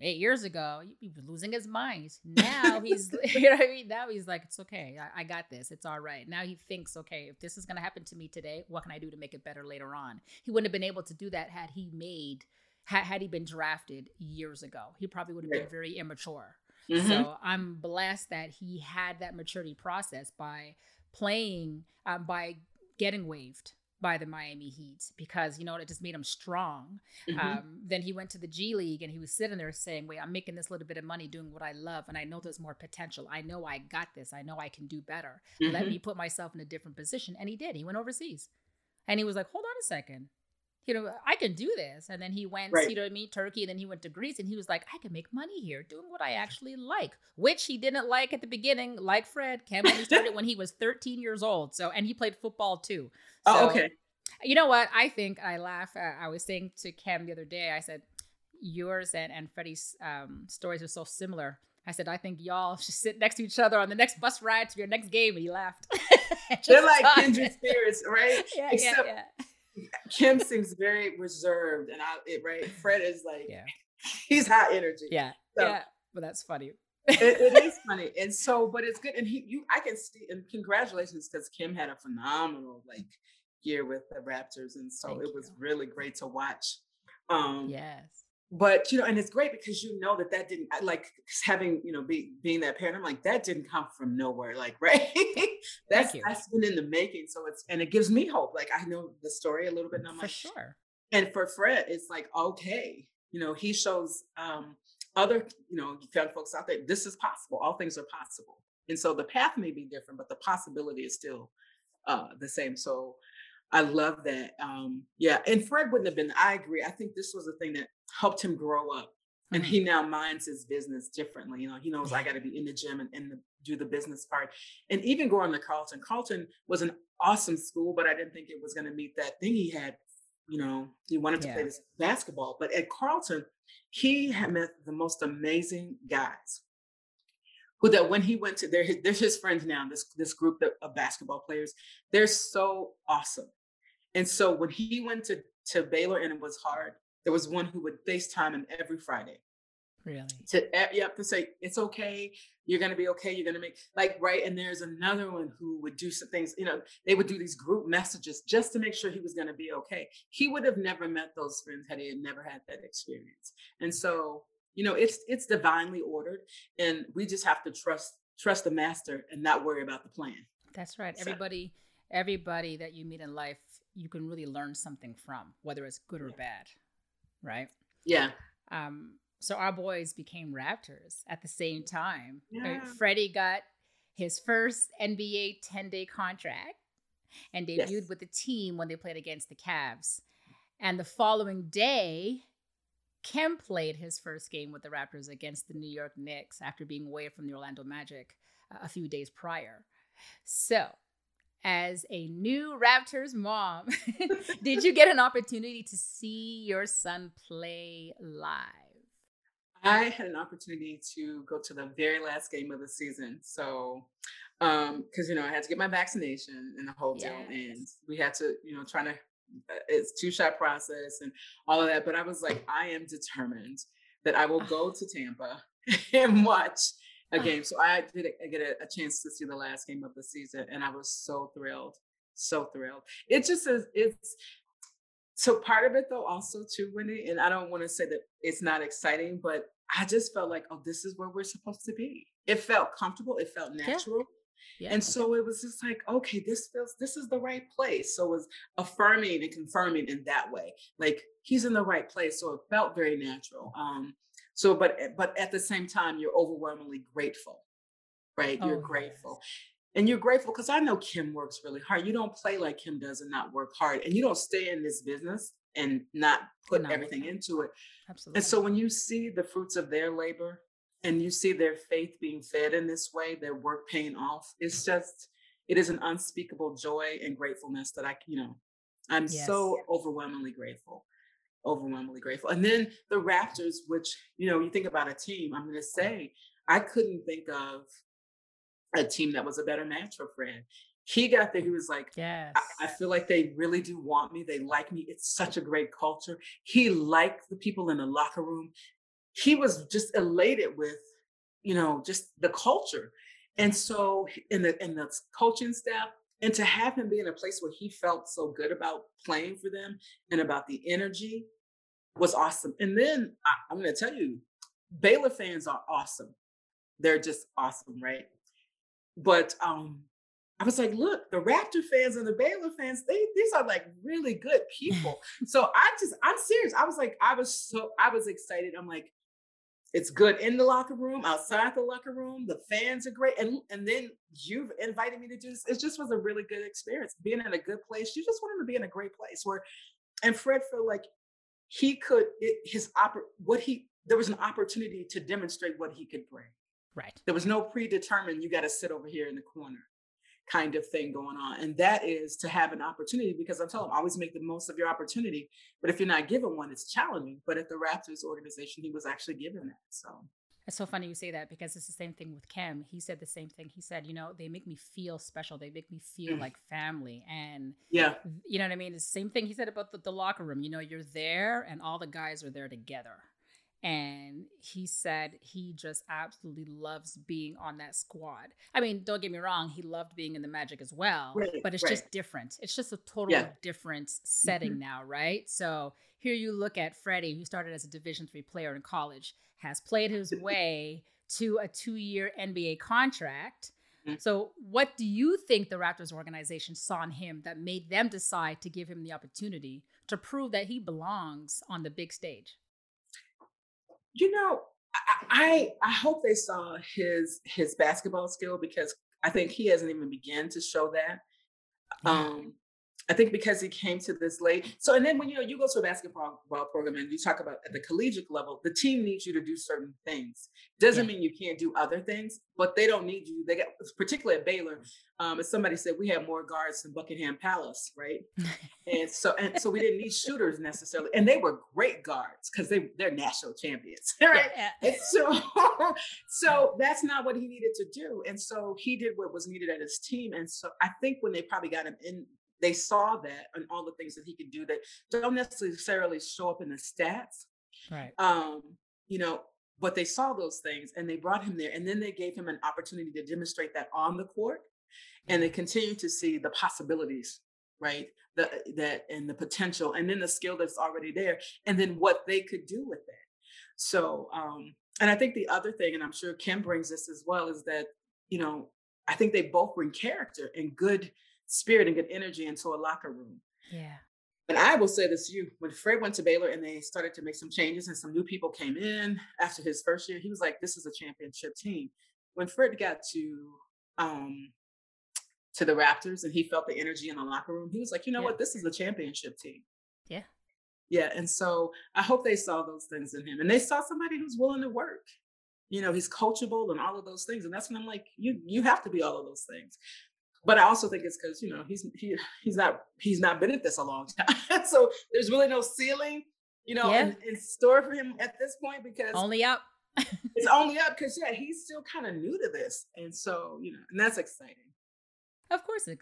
eight years ago he was losing his mind. Now he's you know what I mean? Now he's like, it's okay. I, I got this. It's all right. Now he thinks, okay, if this is gonna happen to me today, what can I do to make it better later on? He wouldn't have been able to do that had he made had, had he been drafted years ago. He probably would have been very immature. Mhm. So I'm blessed that he had that maturity process by playing, um, by getting waived by the Miami Heat because you know it just made him strong. Mhm. Um, then he went to the G League and he was sitting there saying, "Wait, I'm making this little bit of money doing what I love, and I know there's more potential. I know I got this. I know I can do better. Let Mhm. me put myself in a different position." And he did. He went overseas, and he was like, "Hold on a second. You know, I can do this." And then he went, Right. you know I Turkey, and then he went to Greece, and he was like, "I can make money here doing what I actually like," which he didn't like at the beginning. Like Fred, Cam only started when he was 13 years old. So, and he played football too. Oh, okay. you know what? I think I laugh. Uh, I was saying to Cam the other day, I said, yours and, and Freddie's um, stories are so similar. I said, I think y'all should sit next to each other on the next bus ride to your next game. And he laughed. They're like kindred spirits, right? Yeah, Except yeah, Khem seems very reserved, and I, it, right? Fred is like, yeah. he's high energy. Yeah. So- yeah. But that's funny. it, it is funny, and so, but it's good. And he, you, I can see, and congratulations because Khem had a phenomenal like year with the Raptors, and so Thank it was really great to watch. Um, Yes. But you know, and it's great because you know that that didn't like having you know be, being that parent. I'm like that didn't come from nowhere, like right. that's that's been in the making. So it's and it gives me hope. Like I know the story a little bit, and I'm For like, sure. and for Fred, it's like okay, you know, he shows um other you know young folks out there this is possible. All things are possible. And so the path may be different, but the possibility is still uh, the same. So I love that. Um, yeah, and Fred wouldn't have been. I agree. I think this was the thing that helped him grow up, and Mhm. he now minds his business differently. You know, he knows I got to be in the gym and, and the, do the business part. And even going to Carleton, Carleton was an awesome school, but I didn't think it was going to meet that thing he had. You know, he wanted to Yeah. play this basketball, but at Carleton, he had met the most amazing guys who that when he went to they're his, they're his friends now this this group of, of basketball players they're so awesome and so when he went to to baylor and it was hard there was one who would facetime him every friday. Really? to yep to say it's okay you're gonna be okay you're gonna make like right and there's another one who would do some things you know they would do these group messages just to make sure he was gonna be okay. He would have never met those friends had he had never had that experience. And so you know it's it's divinely ordered and we just have to trust trust the master and not worry about the plan. That's right. So- Everybody, everybody that you meet in life, you can really learn something from, whether it's good or bad, right? yeah Um, so our boys became Raptors at the same time. Yeah. Freddie got his first NBA 10 day contract and debuted Yes. with the team when they played against the Cavs. And the following day, Khem played his first game with the Raptors against the New York Knicks after being away from the Orlando Magic uh, a few days prior. So, as a new Raptors mom, did you get an opportunity to see your son play live? I had an opportunity to go to the very last game of the season. So, um, because you know I had to get my vaccination in the hotel deal, and we had to, you know, trying to uh, it's two shot process and all of that. But I was like, I am determined that I will go to Tampa and watch a game. So I did get a, a chance to see the last game of the season, and I was so thrilled, so thrilled. It just is. It's so part of it though also too wendy and i don't want to say that it's not exciting but i just felt like oh this is where we're supposed to be it felt comfortable it felt Yeah. natural Yeah. and so it was just like okay this feels this is the right place so it was affirming and confirming in that way like he's in the right place so it felt very natural um so but eh, but at the same time you're overwhelmingly grateful right you're Oh, grateful and you're grateful because I know Khem works really hard. You don't play like Khem does and not work hard. And you don't stay in this business and not put work everything hard. into it. Absolutely. And so when you see the fruits of their labor and you see their faith being fed in this way, their work paying off, it's just, it is an unspeakable joy and gratefulness that I, you know, I'm so overwhelmingly grateful. Overwhelmingly grateful. And then the Raptors, which, you know, you think about a team, I'm going to say, I couldn't think of a team that was a better match for Fred. He got there, he was like, yes. I, I feel like they really do want me. They like me. It's such a great culture. He liked the people in the locker room. He was just elated with, you know, just the culture. And mm. so in the in the coaching staff, and to have him be in a place where he felt so good about playing for them and about the energy was awesome. And then I, I'm gonna tell you, Baylor fans are awesome. They're just awesome, right? But um I was like, look, the Raptor fans and the Baylor fans, they these are like really good people. so I just, I'm serious. I was like, I was so, I was excited. I'm like, it's good in the locker room, outside the locker room. The fans are great, and and then you've invited me to do this. It just was a really good experience. Being in a good place, you just want him to be in a great place. Where, and Fred felt like he could it, his oppor- what he there was an opportunity to demonstrate what he could bring. right. There was no predetermined, you got to sit over here in the corner kind of thing going on. And that is to have an opportunity because I'm telling him, always make the most of your opportunity. But if you're not given one, it's challenging. But at the Raptors organization, he was actually given that. So, It's so funny you say that because it's the same thing with Khem. He said the same thing. He said, you know, they make me feel special. They make me feel Mm. like family. And yeah, you know what I mean? It's the same thing he said about the, the locker room. You know, you're there and all the guys are there together. And he said he just absolutely loves being on that squad. I mean, don't get me wrong, he loved being in the Magic as well, Right, but it's right. just different. It's just a total Yeah. different setting Mhm. now, right? So here you look at Freddie, who started as a Division three player in college, has played his way to a two year NBA contract. Mhm. So, what do you think the Raptors organization saw in him that made them decide to give him the opportunity to prove that he belongs on the big stage? you know, I I hope they saw his his basketball skill because I think he hasn't even begun to show that. Yeah. Um, I think because he came to this late. So, and then when you know you go to a basketball program and you talk about at the collegiate level, the team needs you to do certain things. Doesn't Yeah. mean you can't do other things, but they don't need you. They got particularly at Baylor. Um, as somebody said, we have more guards than Buckingham Palace, right? and so and so we didn't need shooters necessarily, and they were great guards because they they're national champions, right? Yeah. So, so that's not what he needed to do. And so he did what was needed at his team. And so I think when they probably got him in, they saw that and all the things that he could do that don't necessarily show up in the stats. Right. Um, you know, but they saw those things and they brought him there. And then they gave him an opportunity to demonstrate that on the court. And they continue to see the possibilities, right? The that and the potential, and then the skill that's already there, and then what they could do with that. So, um, and I think the other thing, and I'm sure Khem brings this as well, is that, you know, I think they both bring character and good spirit and good energy into a locker room. Yeah. And I will say this to you when Fred went to Baylor and they started to make some changes and some new people came in after his first year, he was like, This is a championship team. When Fred got to um to the Raptors and he felt the energy in the locker room, he was like, you know Yeah. what, this is a championship team. Yeah. Yeah. And so I hope they saw those things in him and they saw somebody who's willing to work. You know, he's coachable and all of those things. And that's when I'm like, you you have to be all of those things. But I also think it's because you know he's he he's not he's not been at this a long time, so there's really no ceiling, you know, Yeah. in, in store for him at this point because Only up. it's only up because yeah, he's still kind of new to this, and so you know, and that's exciting. Of course, of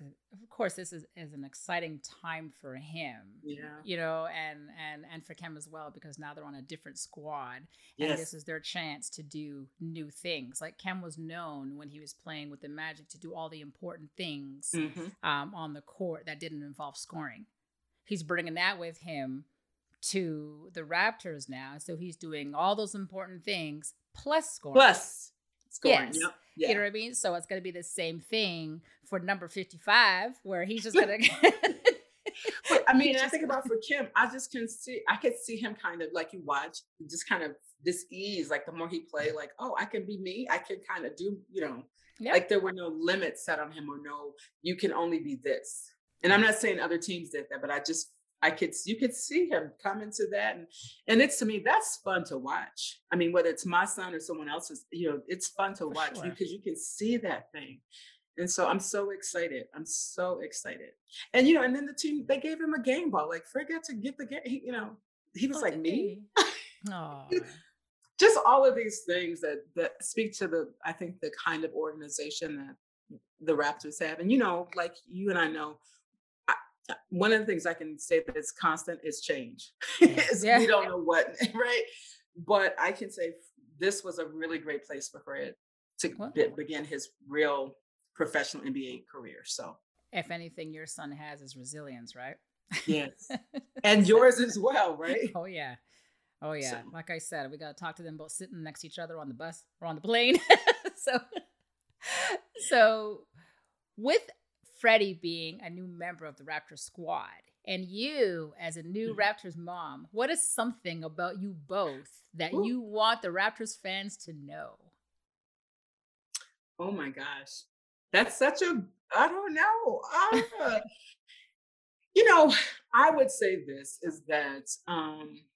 course, this is, is an exciting time for him. Yeah. You know, and and and for Khem as well because now they're on a different squad, and this is their chance to do new things. Like Khem was known when he was playing with the Magic to do all the important things Mhm. um, on the court that didn't involve scoring. He's bringing that with him to the Raptors now, so he's doing all those important things plus scoring. Plus scoring. Yes. Yep. Yeah. You know what I mean? So it's going to be the same thing for number 55, where he's just going But I mean, I think about for Khem, I just can see, I could see him kind of like you watch, just kind of this ease. Like the more he play, like, oh, I can be me. I can kind of do, you know, Yeah. like there were no limits set on him or no, you can only be this. And I'm not saying other teams did that, but I just, I could, you could see him come into that. And, and it's to me, that's fun to watch. I mean, whether it's my son or someone else's, you know, it's fun to For watch sure. because you can see that thing. And so I'm so excited. I'm so excited. And you know, and then the team they gave him a game ball. Like forget to get the game. He, you know, he was like me. Oh, Just all of these things that that speak to the I think the kind of organization that the Raptors have. And you know, like you and I know, Uh, one of the things I can say that is constant is change. Yeah. We don't know what, right? But I can say this was a really great place for Fred to be- begin his real professional NBA career. So if anything, your son has is resilience, right? yes, and yours as well, right? Oh yeah. Oh yeah. So- Like I said, we got to talk to them both sitting next to each other on the bus or on the plane. so, so with Freddie being a new member of the Raptors squad and you as a new Mhm. Raptors mom, what is something about you both that Ooh. you want the Raptors fans to know? Oh my gosh. That's such a, I don't know. Ah. you know, I would say this is that um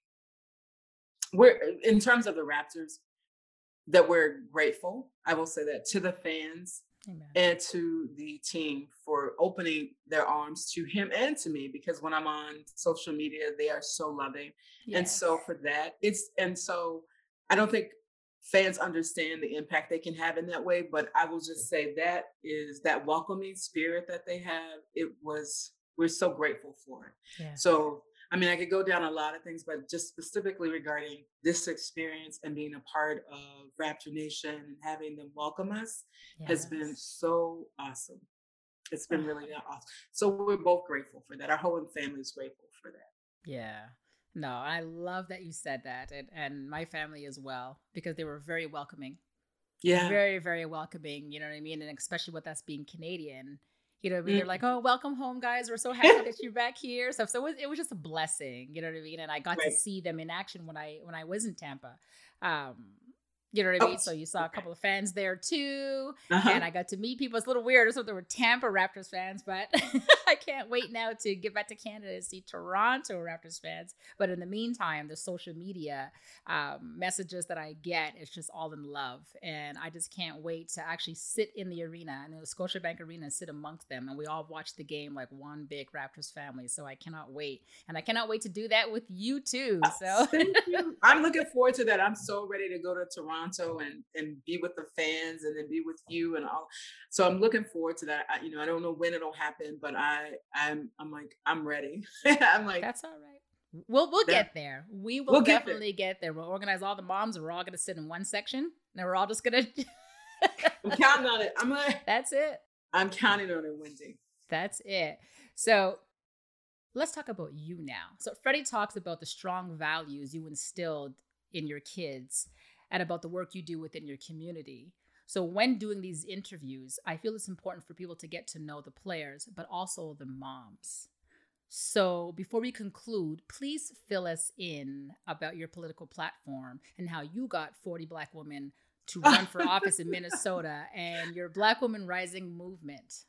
we're in terms of the Raptors, that we're grateful. I will say that to the fans Amen. and to the team for opening their arms to him and to me because when I'm on social media, they are so loving. And so for that, it's and so I don't think fans understand the impact they can have in that way. But I will just say that is that welcoming spirit that they have. It was we're so grateful for it. So I mean, I could go down a lot of things, but just specifically regarding this experience and being a part of Raptor Nation and having them welcome us has been so awesome. It's been Ah. really awesome. So we're both grateful for that. Our whole family is grateful for that. Yeah. No, I love that you said that. And, and my family as well, because they were very welcoming. Yeah. Very, very welcoming. You know what I mean? And especially with us being Canadian. You know what I mean? They're Mm. like, oh, welcome home, guys. We're so happy that you're back here. So, so it was, it was just a blessing. You know what I mean? And I got to see them in action when I when I was in Tampa. Um, You know what I Oh, mean? So you saw a couple of fans there too. Uh-huh. And I got to meet people. It's a little weird. So there were Tampa Raptors fans, but I can't wait now to get back to Canada and see Toronto Raptors fans. But in the meantime, the social media um, messages that I get, it's just all in love. And I just can't wait to actually sit in the arena, in the Scotiabank Arena, and sit amongst them. And we all watch the game like one big Raptors family. So I cannot wait. And I cannot wait to do that with you too. So Thank you. I'm looking forward to that. I'm so ready to go to Toronto and and be with the fans and then be with you and all. So I'm looking forward to that. I, you know, I don't know when it'll happen, but I I'm I'm like I'm ready. I'm like That's all right. We'll we'll get there. We will We'll get there. definitely get there. We'll organize all the moms and we're all gonna sit in one section and we're all just gonna I'm counting on it. I'm like That's it. I'm counting on it, Wendy. That's it. So let's talk about you now. So Freddie talks about the strong values you instilled in your kids and about the work you do within your community. So when doing these interviews, I feel it's important for people to get to know the players, but also the moms. So before we conclude, please fill us in about your political platform and how you got 40 black women to run for office in Minnesota and your Black Women Rising movement.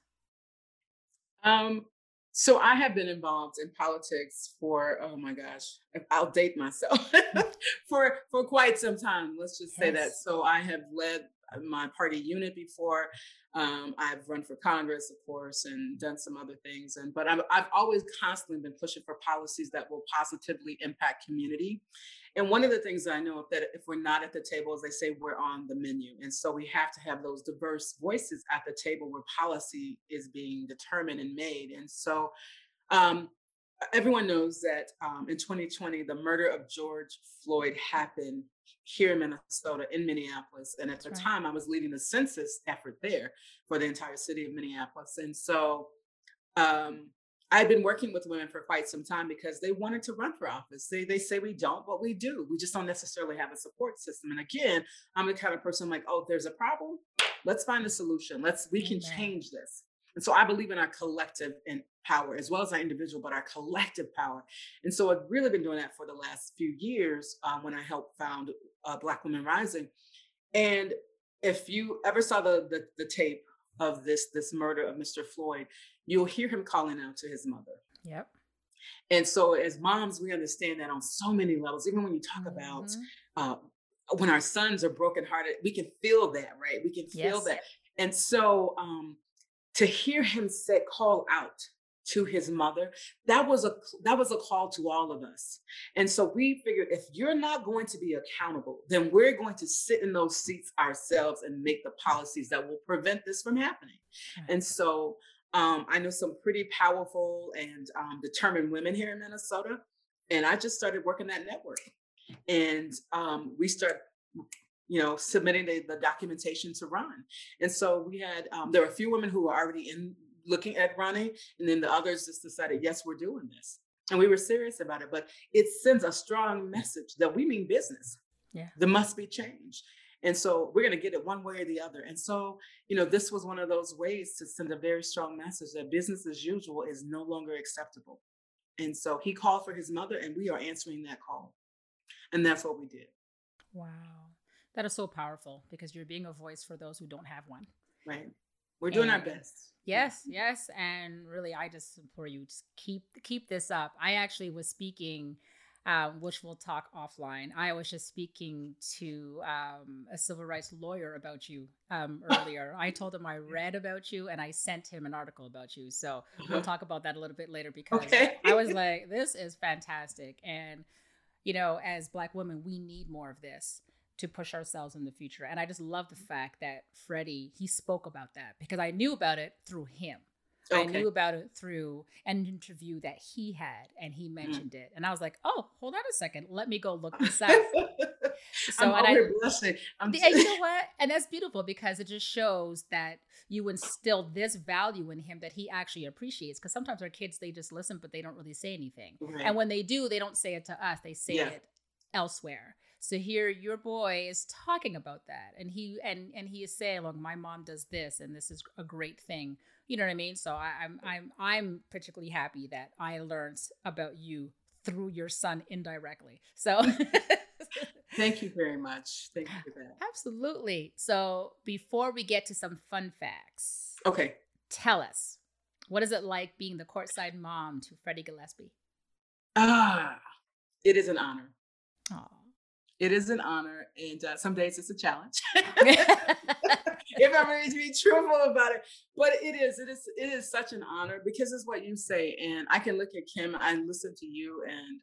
Um, so I have been involved in politics for oh my gosh, I'll date myself for for quite some time. Let's just say that. So I have led my party unit before. Um, I've run for Congress, of course, and done some other things. And but I'm, I've always constantly been pushing for policies that will positively impact community. And one of the things that I know that if we're not at the table, as they say, we're on the menu. And so we have to have those diverse voices at the table where policy is being determined and made. And so um, everyone knows that um, in 2020, the murder of George Floyd happened here in Minnesota, in Minneapolis. And at the right. time, I was leading the census effort there for the entire city of Minneapolis. And so um, I've been working with women for quite some time because they wanted to run for office. They, they say we don't, but we do. We just don't necessarily have a support system. And again, I'm the kind of person like, oh, there's a problem. Let's find a solution. Let's we can Amen. change this. And so I believe in our collective in power as well as our individual, but our collective power. And so I've really been doing that for the last few years um, when I helped found uh, Black Women Rising. And if you ever saw the, the the tape of this this murder of Mr. Floyd, you'll hear him calling out to his mother. Yep. And so as moms, we understand that on so many levels. Even when you talk about Mhm. uh, when our sons are brokenhearted, we can feel that, right? We can feel Yes. that. And so um, to hear him say, call out to his mother, that was a that was a call to all of us. And so we figured if you're not going to be accountable, then we're going to sit in those seats ourselves and make the policies that will prevent this from happening. And so um, I know some pretty powerful and um, determined women here in Minnesota. And I just started working that network. And um, we start, you know, submitting the, the documentation to run. And so we had, um, there were a few women who were already in looking at running. And then the others just decided, yes, we're doing this. And we were serious about it. But it sends a strong message that we mean business. Yeah. There must be change. And so we're going to get it one way or the other. And so, you know, this was one of those ways to send a very strong message that business as usual is no longer acceptable. And so he called for his mother, and we are answering that call. And that's what we did. Wow. That is so powerful because you're being a voice for those who don't have one. Right. We're doing our best. Yes, yes, and really, I just implore you just keep keep this up. I actually was speaking, um, which we'll talk offline. I was just speaking to um, a civil rights lawyer about you um, earlier. I told him I read about you and I sent him an article about you. So we'll talk about that a little bit later because Okay. I was like, this is fantastic. And, you know, as Black women, we need more of this to push ourselves in the future. And I just love the fact that Freddie, he spoke about that because I knew about it through him. I knew about it through an interview that he had and he mentioned it. And I was like, oh, hold on a second. Let me go look this up. So, I'm and I-. I'm and you know what? And that's beautiful because it just shows that you instilled this value in him that he actually appreciates. Because sometimes our kids, they just listen, but they don't really say anything. Right. And when they do, they don't say it to us, they say Yeah. it elsewhere. So here your boy is talking about that and he and and he is saying, look, my mom does this and this is a great thing. You know what I mean? So I, I'm I'm I'm particularly happy that I learned about you through your son indirectly. So Thank you very much. Thank you for that. Absolutely. So before we get to some fun facts, Okay. tell us what is it like being the courtside mom to Freddie Gillespie? Ah, it is an honor. Aw. It is an honor, and uh, some days it's a challenge. if I'm ready to be truthful about it, but it is, it is, it is such an honor because it's what you say, and I can look at Khem and listen to you, and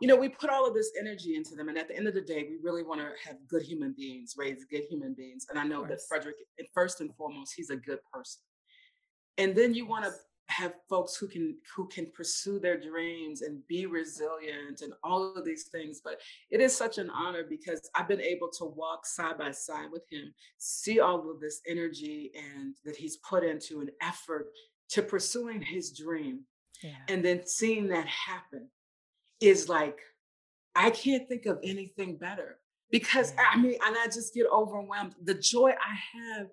you know, we put all of this energy into them, and at the end of the day, we really want to have good human beings, raise good human beings, and I know that. Frederick, first and foremost, he's a good person, and then you want to. Have folks who can who can pursue their dreams and be resilient and all of these things but it is such an honor because i've been able to walk side by side with him see all of this energy and that he's put into an effort to pursuing his dream Yeah. and then seeing that happen is like i can't think of anything better because Yeah. i mean and i just get overwhelmed the joy i have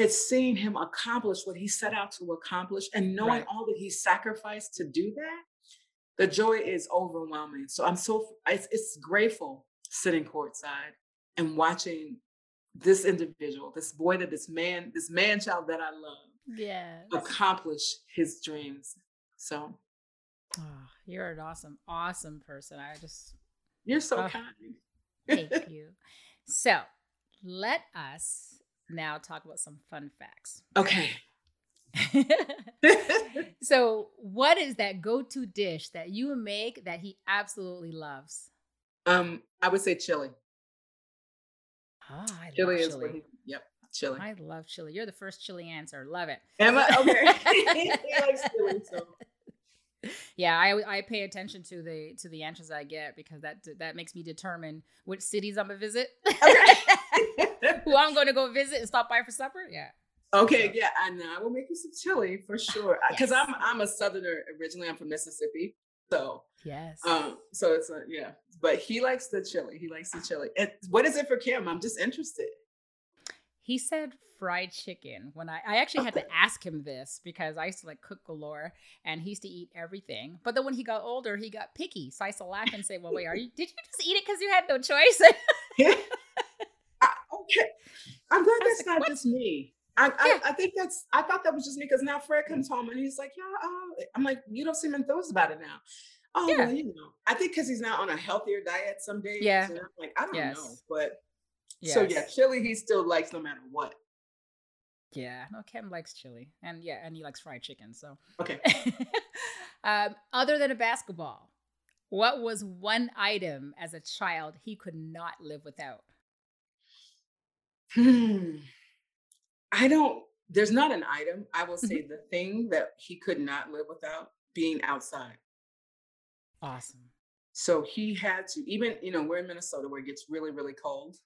is seeing him accomplish what he set out to accomplish and knowing Right. all that he sacrificed to do that the joy is overwhelming so i'm so it's, it's grateful sitting courtside and watching this individual this boy that this man this man child that i love Yeah. accomplish his dreams so Oh, you're an awesome, awesome person. I just you're so Oh. kind thank you. So let us now talk about some fun facts. okay so, what is that go-to dish that you make that he absolutely loves? um i would say chili Oh, I chili love chili. he, yep chili I love chili. You're the first chili answer. Love it. I okay? he likes chili, so Yeah, I I pay attention to the to the answers I get because that that makes me determine which cities I'm gonna visit, who I'm going to go visit and stop by for supper. Yeah. Okay, So- yeah, and I will make you some chili for sure. Because Yes. I'm I'm a southerner originally. I'm from Mississippi, so Yes. um, so it's a yeah. But he likes the chili. He likes the chili. And what is it for Khem? I'm just interested. He said fried chicken when I, I actually had to ask him this because I used to like cook galore and he used to eat everything. But then when he got older, he got picky. So I used to laugh and say, Well, wait, are you did you just eat it because you had no choice? I- okay, I'm glad that's like, not what? just me. I, Yeah. I, I think that's I thought that was just me because now Fred comes home and he's like, yeah, uh, I'm like, you don't seem enthused about it now. Oh, Yeah. well, you know, I think because he's now on a healthier diet some days. Yeah. like, I don't know, Yes. so yeah, chili he still likes no matter what. Yeah. No, Khem likes chili. And yeah, and he likes fried chicken. So Okay. um, other than a basketball, what was one item as a child he could not live without? Hmm. I don't, there's not an item. I will Mm-hmm. say the thing that he could not live without being outside. Awesome. So he had to, even, you know, we're in Minnesota where it gets really, really cold.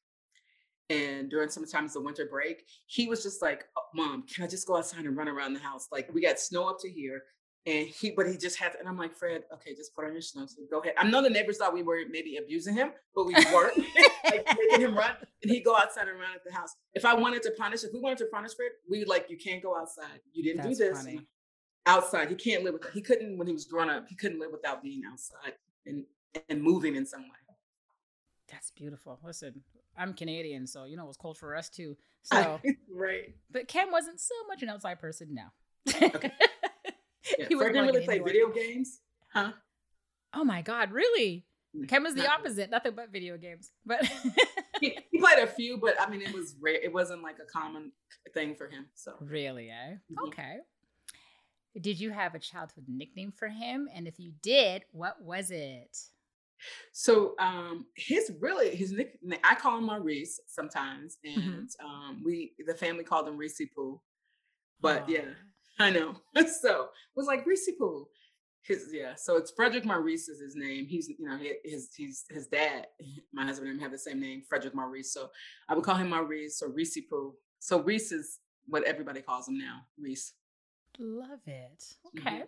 And during sometimes the winter break, he was just like, "Oh, Mom, can I just go outside and run around the house? Like we got snow up to here. And he, but he just had to, and I'm like, Fred, okay, just put on your snowsuit. Go ahead. I know the neighbors thought we were maybe abusing him, but we weren't like making him run. And he'd go outside and run at the house. If I wanted to punish, if we wanted to punish Fred, we would like, you can't go outside. You didn't That's do this. funny. Outside. He can't live with he couldn't when he was growing up, he couldn't live without being outside and and moving in some way. That's beautiful. Listen, I'm Canadian, so you know it was cold for us too. So, right. but Ken wasn't so much an outside person. No. Okay. Yeah. He so didn't really play video games. Huh? Oh my God, really? Mm, Ken was the opposite. Nothing but video games. But He, he played a few, but I mean it was rare. It wasn't like a common thing for him. So really, eh? Mhm. Okay. Did you have a childhood nickname for him? And if you did, what was it? So um his really his nickname I call him Maurice sometimes, Mm-hmm. and um we the family called him Reese Poo. But Aw. yeah, I know. so it was like Reese Poo. His yeah, so it's Frederick Maurice is his name. He's you know his he's his dad. My husband and him have the same name, Frederick Maurice. So I would call him Maurice or Reese Poo. So Reese is what everybody calls him now, Reese. Love it. Mhm. Okay.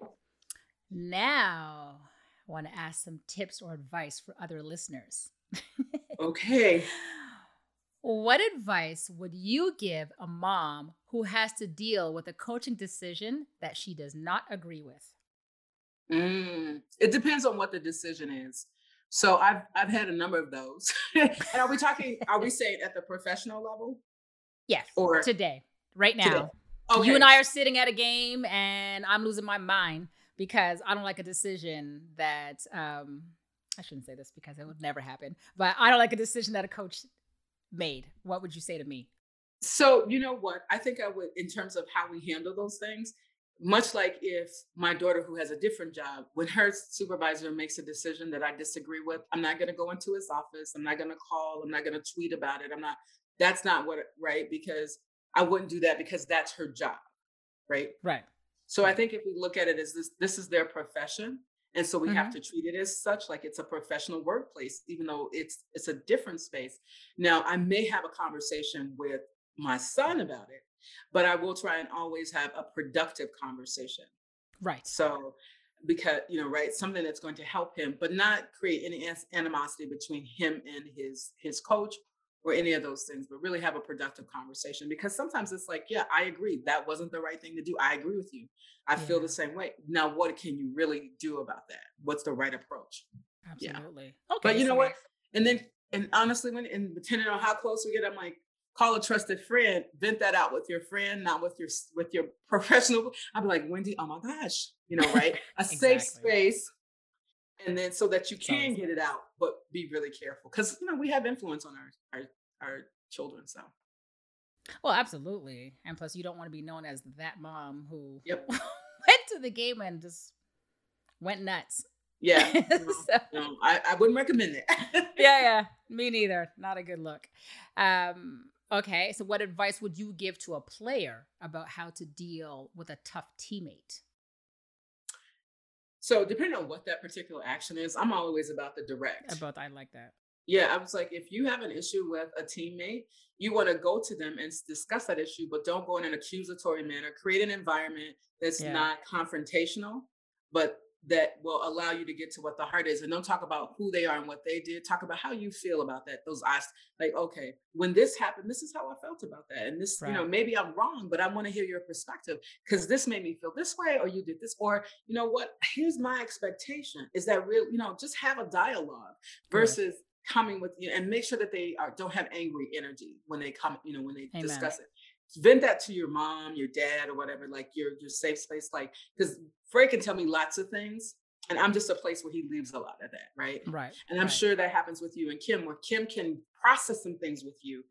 Now, I want to ask some tips or advice for other listeners. Okay. What advice would you give a mom who has to deal with a coaching decision that she does not agree with? Mm, it depends on what the decision is. So I've I've had a number of those. and are we talking? Are we saying at the professional level? Yes. Or today, right now. Today. Okay. You and I are sitting at a game, and I'm losing my mind because I don't like a decision that um, I shouldn't say this because it would never happen, but I don't like a decision that a coach made. What would you say to me? So you know what? I think I would, in terms of how we handle those things, much like if my daughter who has a different job when her supervisor makes a decision that i disagree with i'm not going to go into his office i'm not going to call i'm not going to tweet about it i'm not that's not what right because i wouldn't do that because that's her job right right so i think if we look at it as this this is their profession and so we mm-hmm. have to treat it as such like it's a professional workplace even though it's it's a different space now i may have a conversation with my son about it but I will try and always have a productive conversation. Right. So, because, you know, right, something that's going to help him, but not create any animosity between him and his his coach or any of those things, but really have a productive conversation. Because sometimes it's like, yeah, I agree. That wasn't the right thing to do. I agree with you. I yeah. feel the same way. Now, what can you really do about that? What's the right approach? Absolutely. Yeah. Okay. But you know what? And then, and honestly, when and depending on how close we get, I'm like, call a trusted friend, vent that out with your friend, not with your with your professional. I'd be like, Wendy, oh my gosh, you know, right? A exactly. safe space. And then so that you can get it out, but be really careful. Cause you know, we have influence on our our, our children. So well, absolutely. And plus you don't want to be known as that mom who yep. went to the game and just went nuts. Yeah. No, so, no I, I wouldn't recommend it. yeah, yeah. Me neither. Not a good look. Um, Okay, so what advice would you give to a player about how to deal with a tough teammate? So, depending on what that particular action is, I'm always about the direct. About I like that. Yeah, I was like, if you have an issue with a teammate, you want to go to them and discuss that issue, but don't go in an accusatory manner. Create an environment that's yeah. not confrontational, but that will allow you to get to what the heart is and don't talk about who they are and what they did talk about how you feel about that those eyes like okay when this happened this is how i felt about that and this right. you know maybe i'm wrong but i want to hear your perspective because this made me feel this way or you did this or you know what here's my expectation is that real you know just have a dialogue versus coming with you and make sure that they are, don't have angry energy when they come you know when they Amen. discuss it vent that to your mom, your dad, or whatever, like your your safe space. Like, because Frey can tell me lots of things, and I'm just a place where he leaves a lot of that, right? Right. And I'm right. sure that happens with you and Khem, where Khem can process some things with you.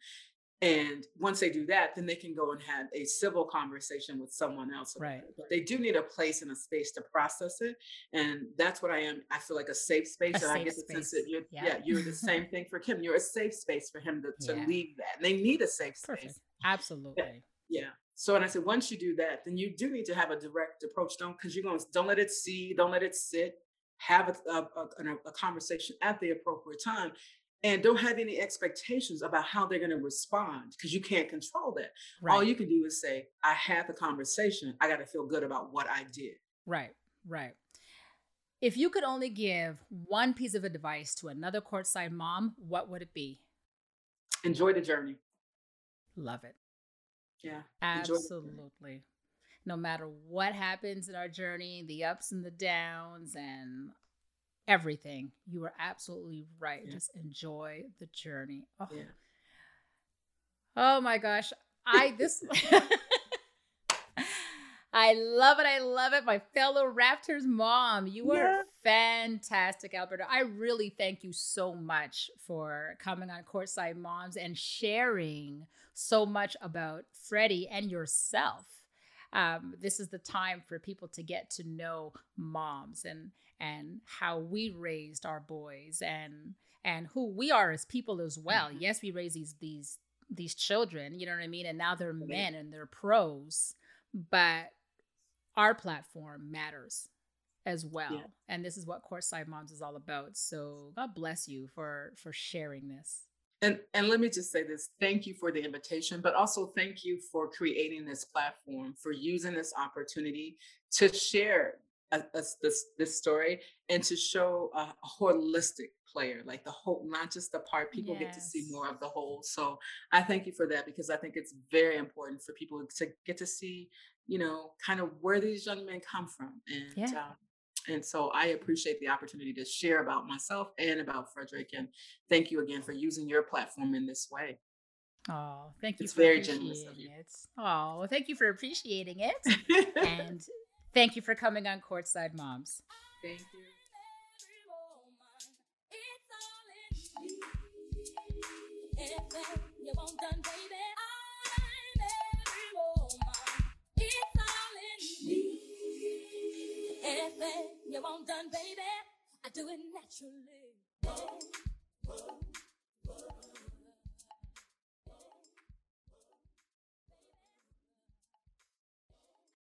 And once they do that, then they can go and have a civil conversation with someone else. Right. It. But they do need a place and a space to process it. And that's what I am. I feel like a safe space. A and safe I get the space. sense that you're, yeah. yeah. you're the same thing for Khem. You're a safe space for him to, to yeah. leave that. And they need a safe space. Perfect. Absolutely. Yeah. So, and I said, once you do that, then you do need to have a direct approach. Don't, because you're going to, don't let it see, don't let it sit. Have a, a, a, a conversation at the appropriate time and don't have any expectations about how they're going to respond because you can't control that. Right. All you can do is say, I had the conversation. I got to feel good about what I did. Right, right. If you could only give one piece of advice to another courtside mom, what would it be? Enjoy the journey. Love it. Yeah. Absolutely. No matter what happens in our journey, the ups and the downs and everything, you are absolutely right. Yeah. Just enjoy the journey. Oh. Yeah. oh my gosh. I this I love it. I love it. My fellow Raptors mom, you yeah. are fantastic, Alberta. I really thank you so much for coming on Courtside Moms and sharing so much about Freddie and yourself. Um, this is the time for people to get to know moms and and how we raised our boys and and who we are as people as well. Mm-hmm. Yes, we raise these these these children, you know what I mean, and now they're men and they're pros, but our platform matters as well. Yeah. And this is what Courtside Moms is all about. So God bless you for for sharing this. And and let me just say this: thank you for the invitation, but also thank you for creating this platform, for using this opportunity to share this this story and to show a, holistic player, like the whole, not just the part. People yes. get to see more of the whole. So I thank you for that because I think it's very important for people to get to see, you know, kind of where these young men come from. And yeah. um, and so I appreciate the opportunity to share about myself and about Frederick. And thank you again for using your platform in this way. Oh, thank you. It's very generous of you. It. Oh, well, thank you for appreciating it. and Thank you for coming on Courtside Moms. Thank you. you won't done, baby. I do it naturally. Whoa, whoa, whoa.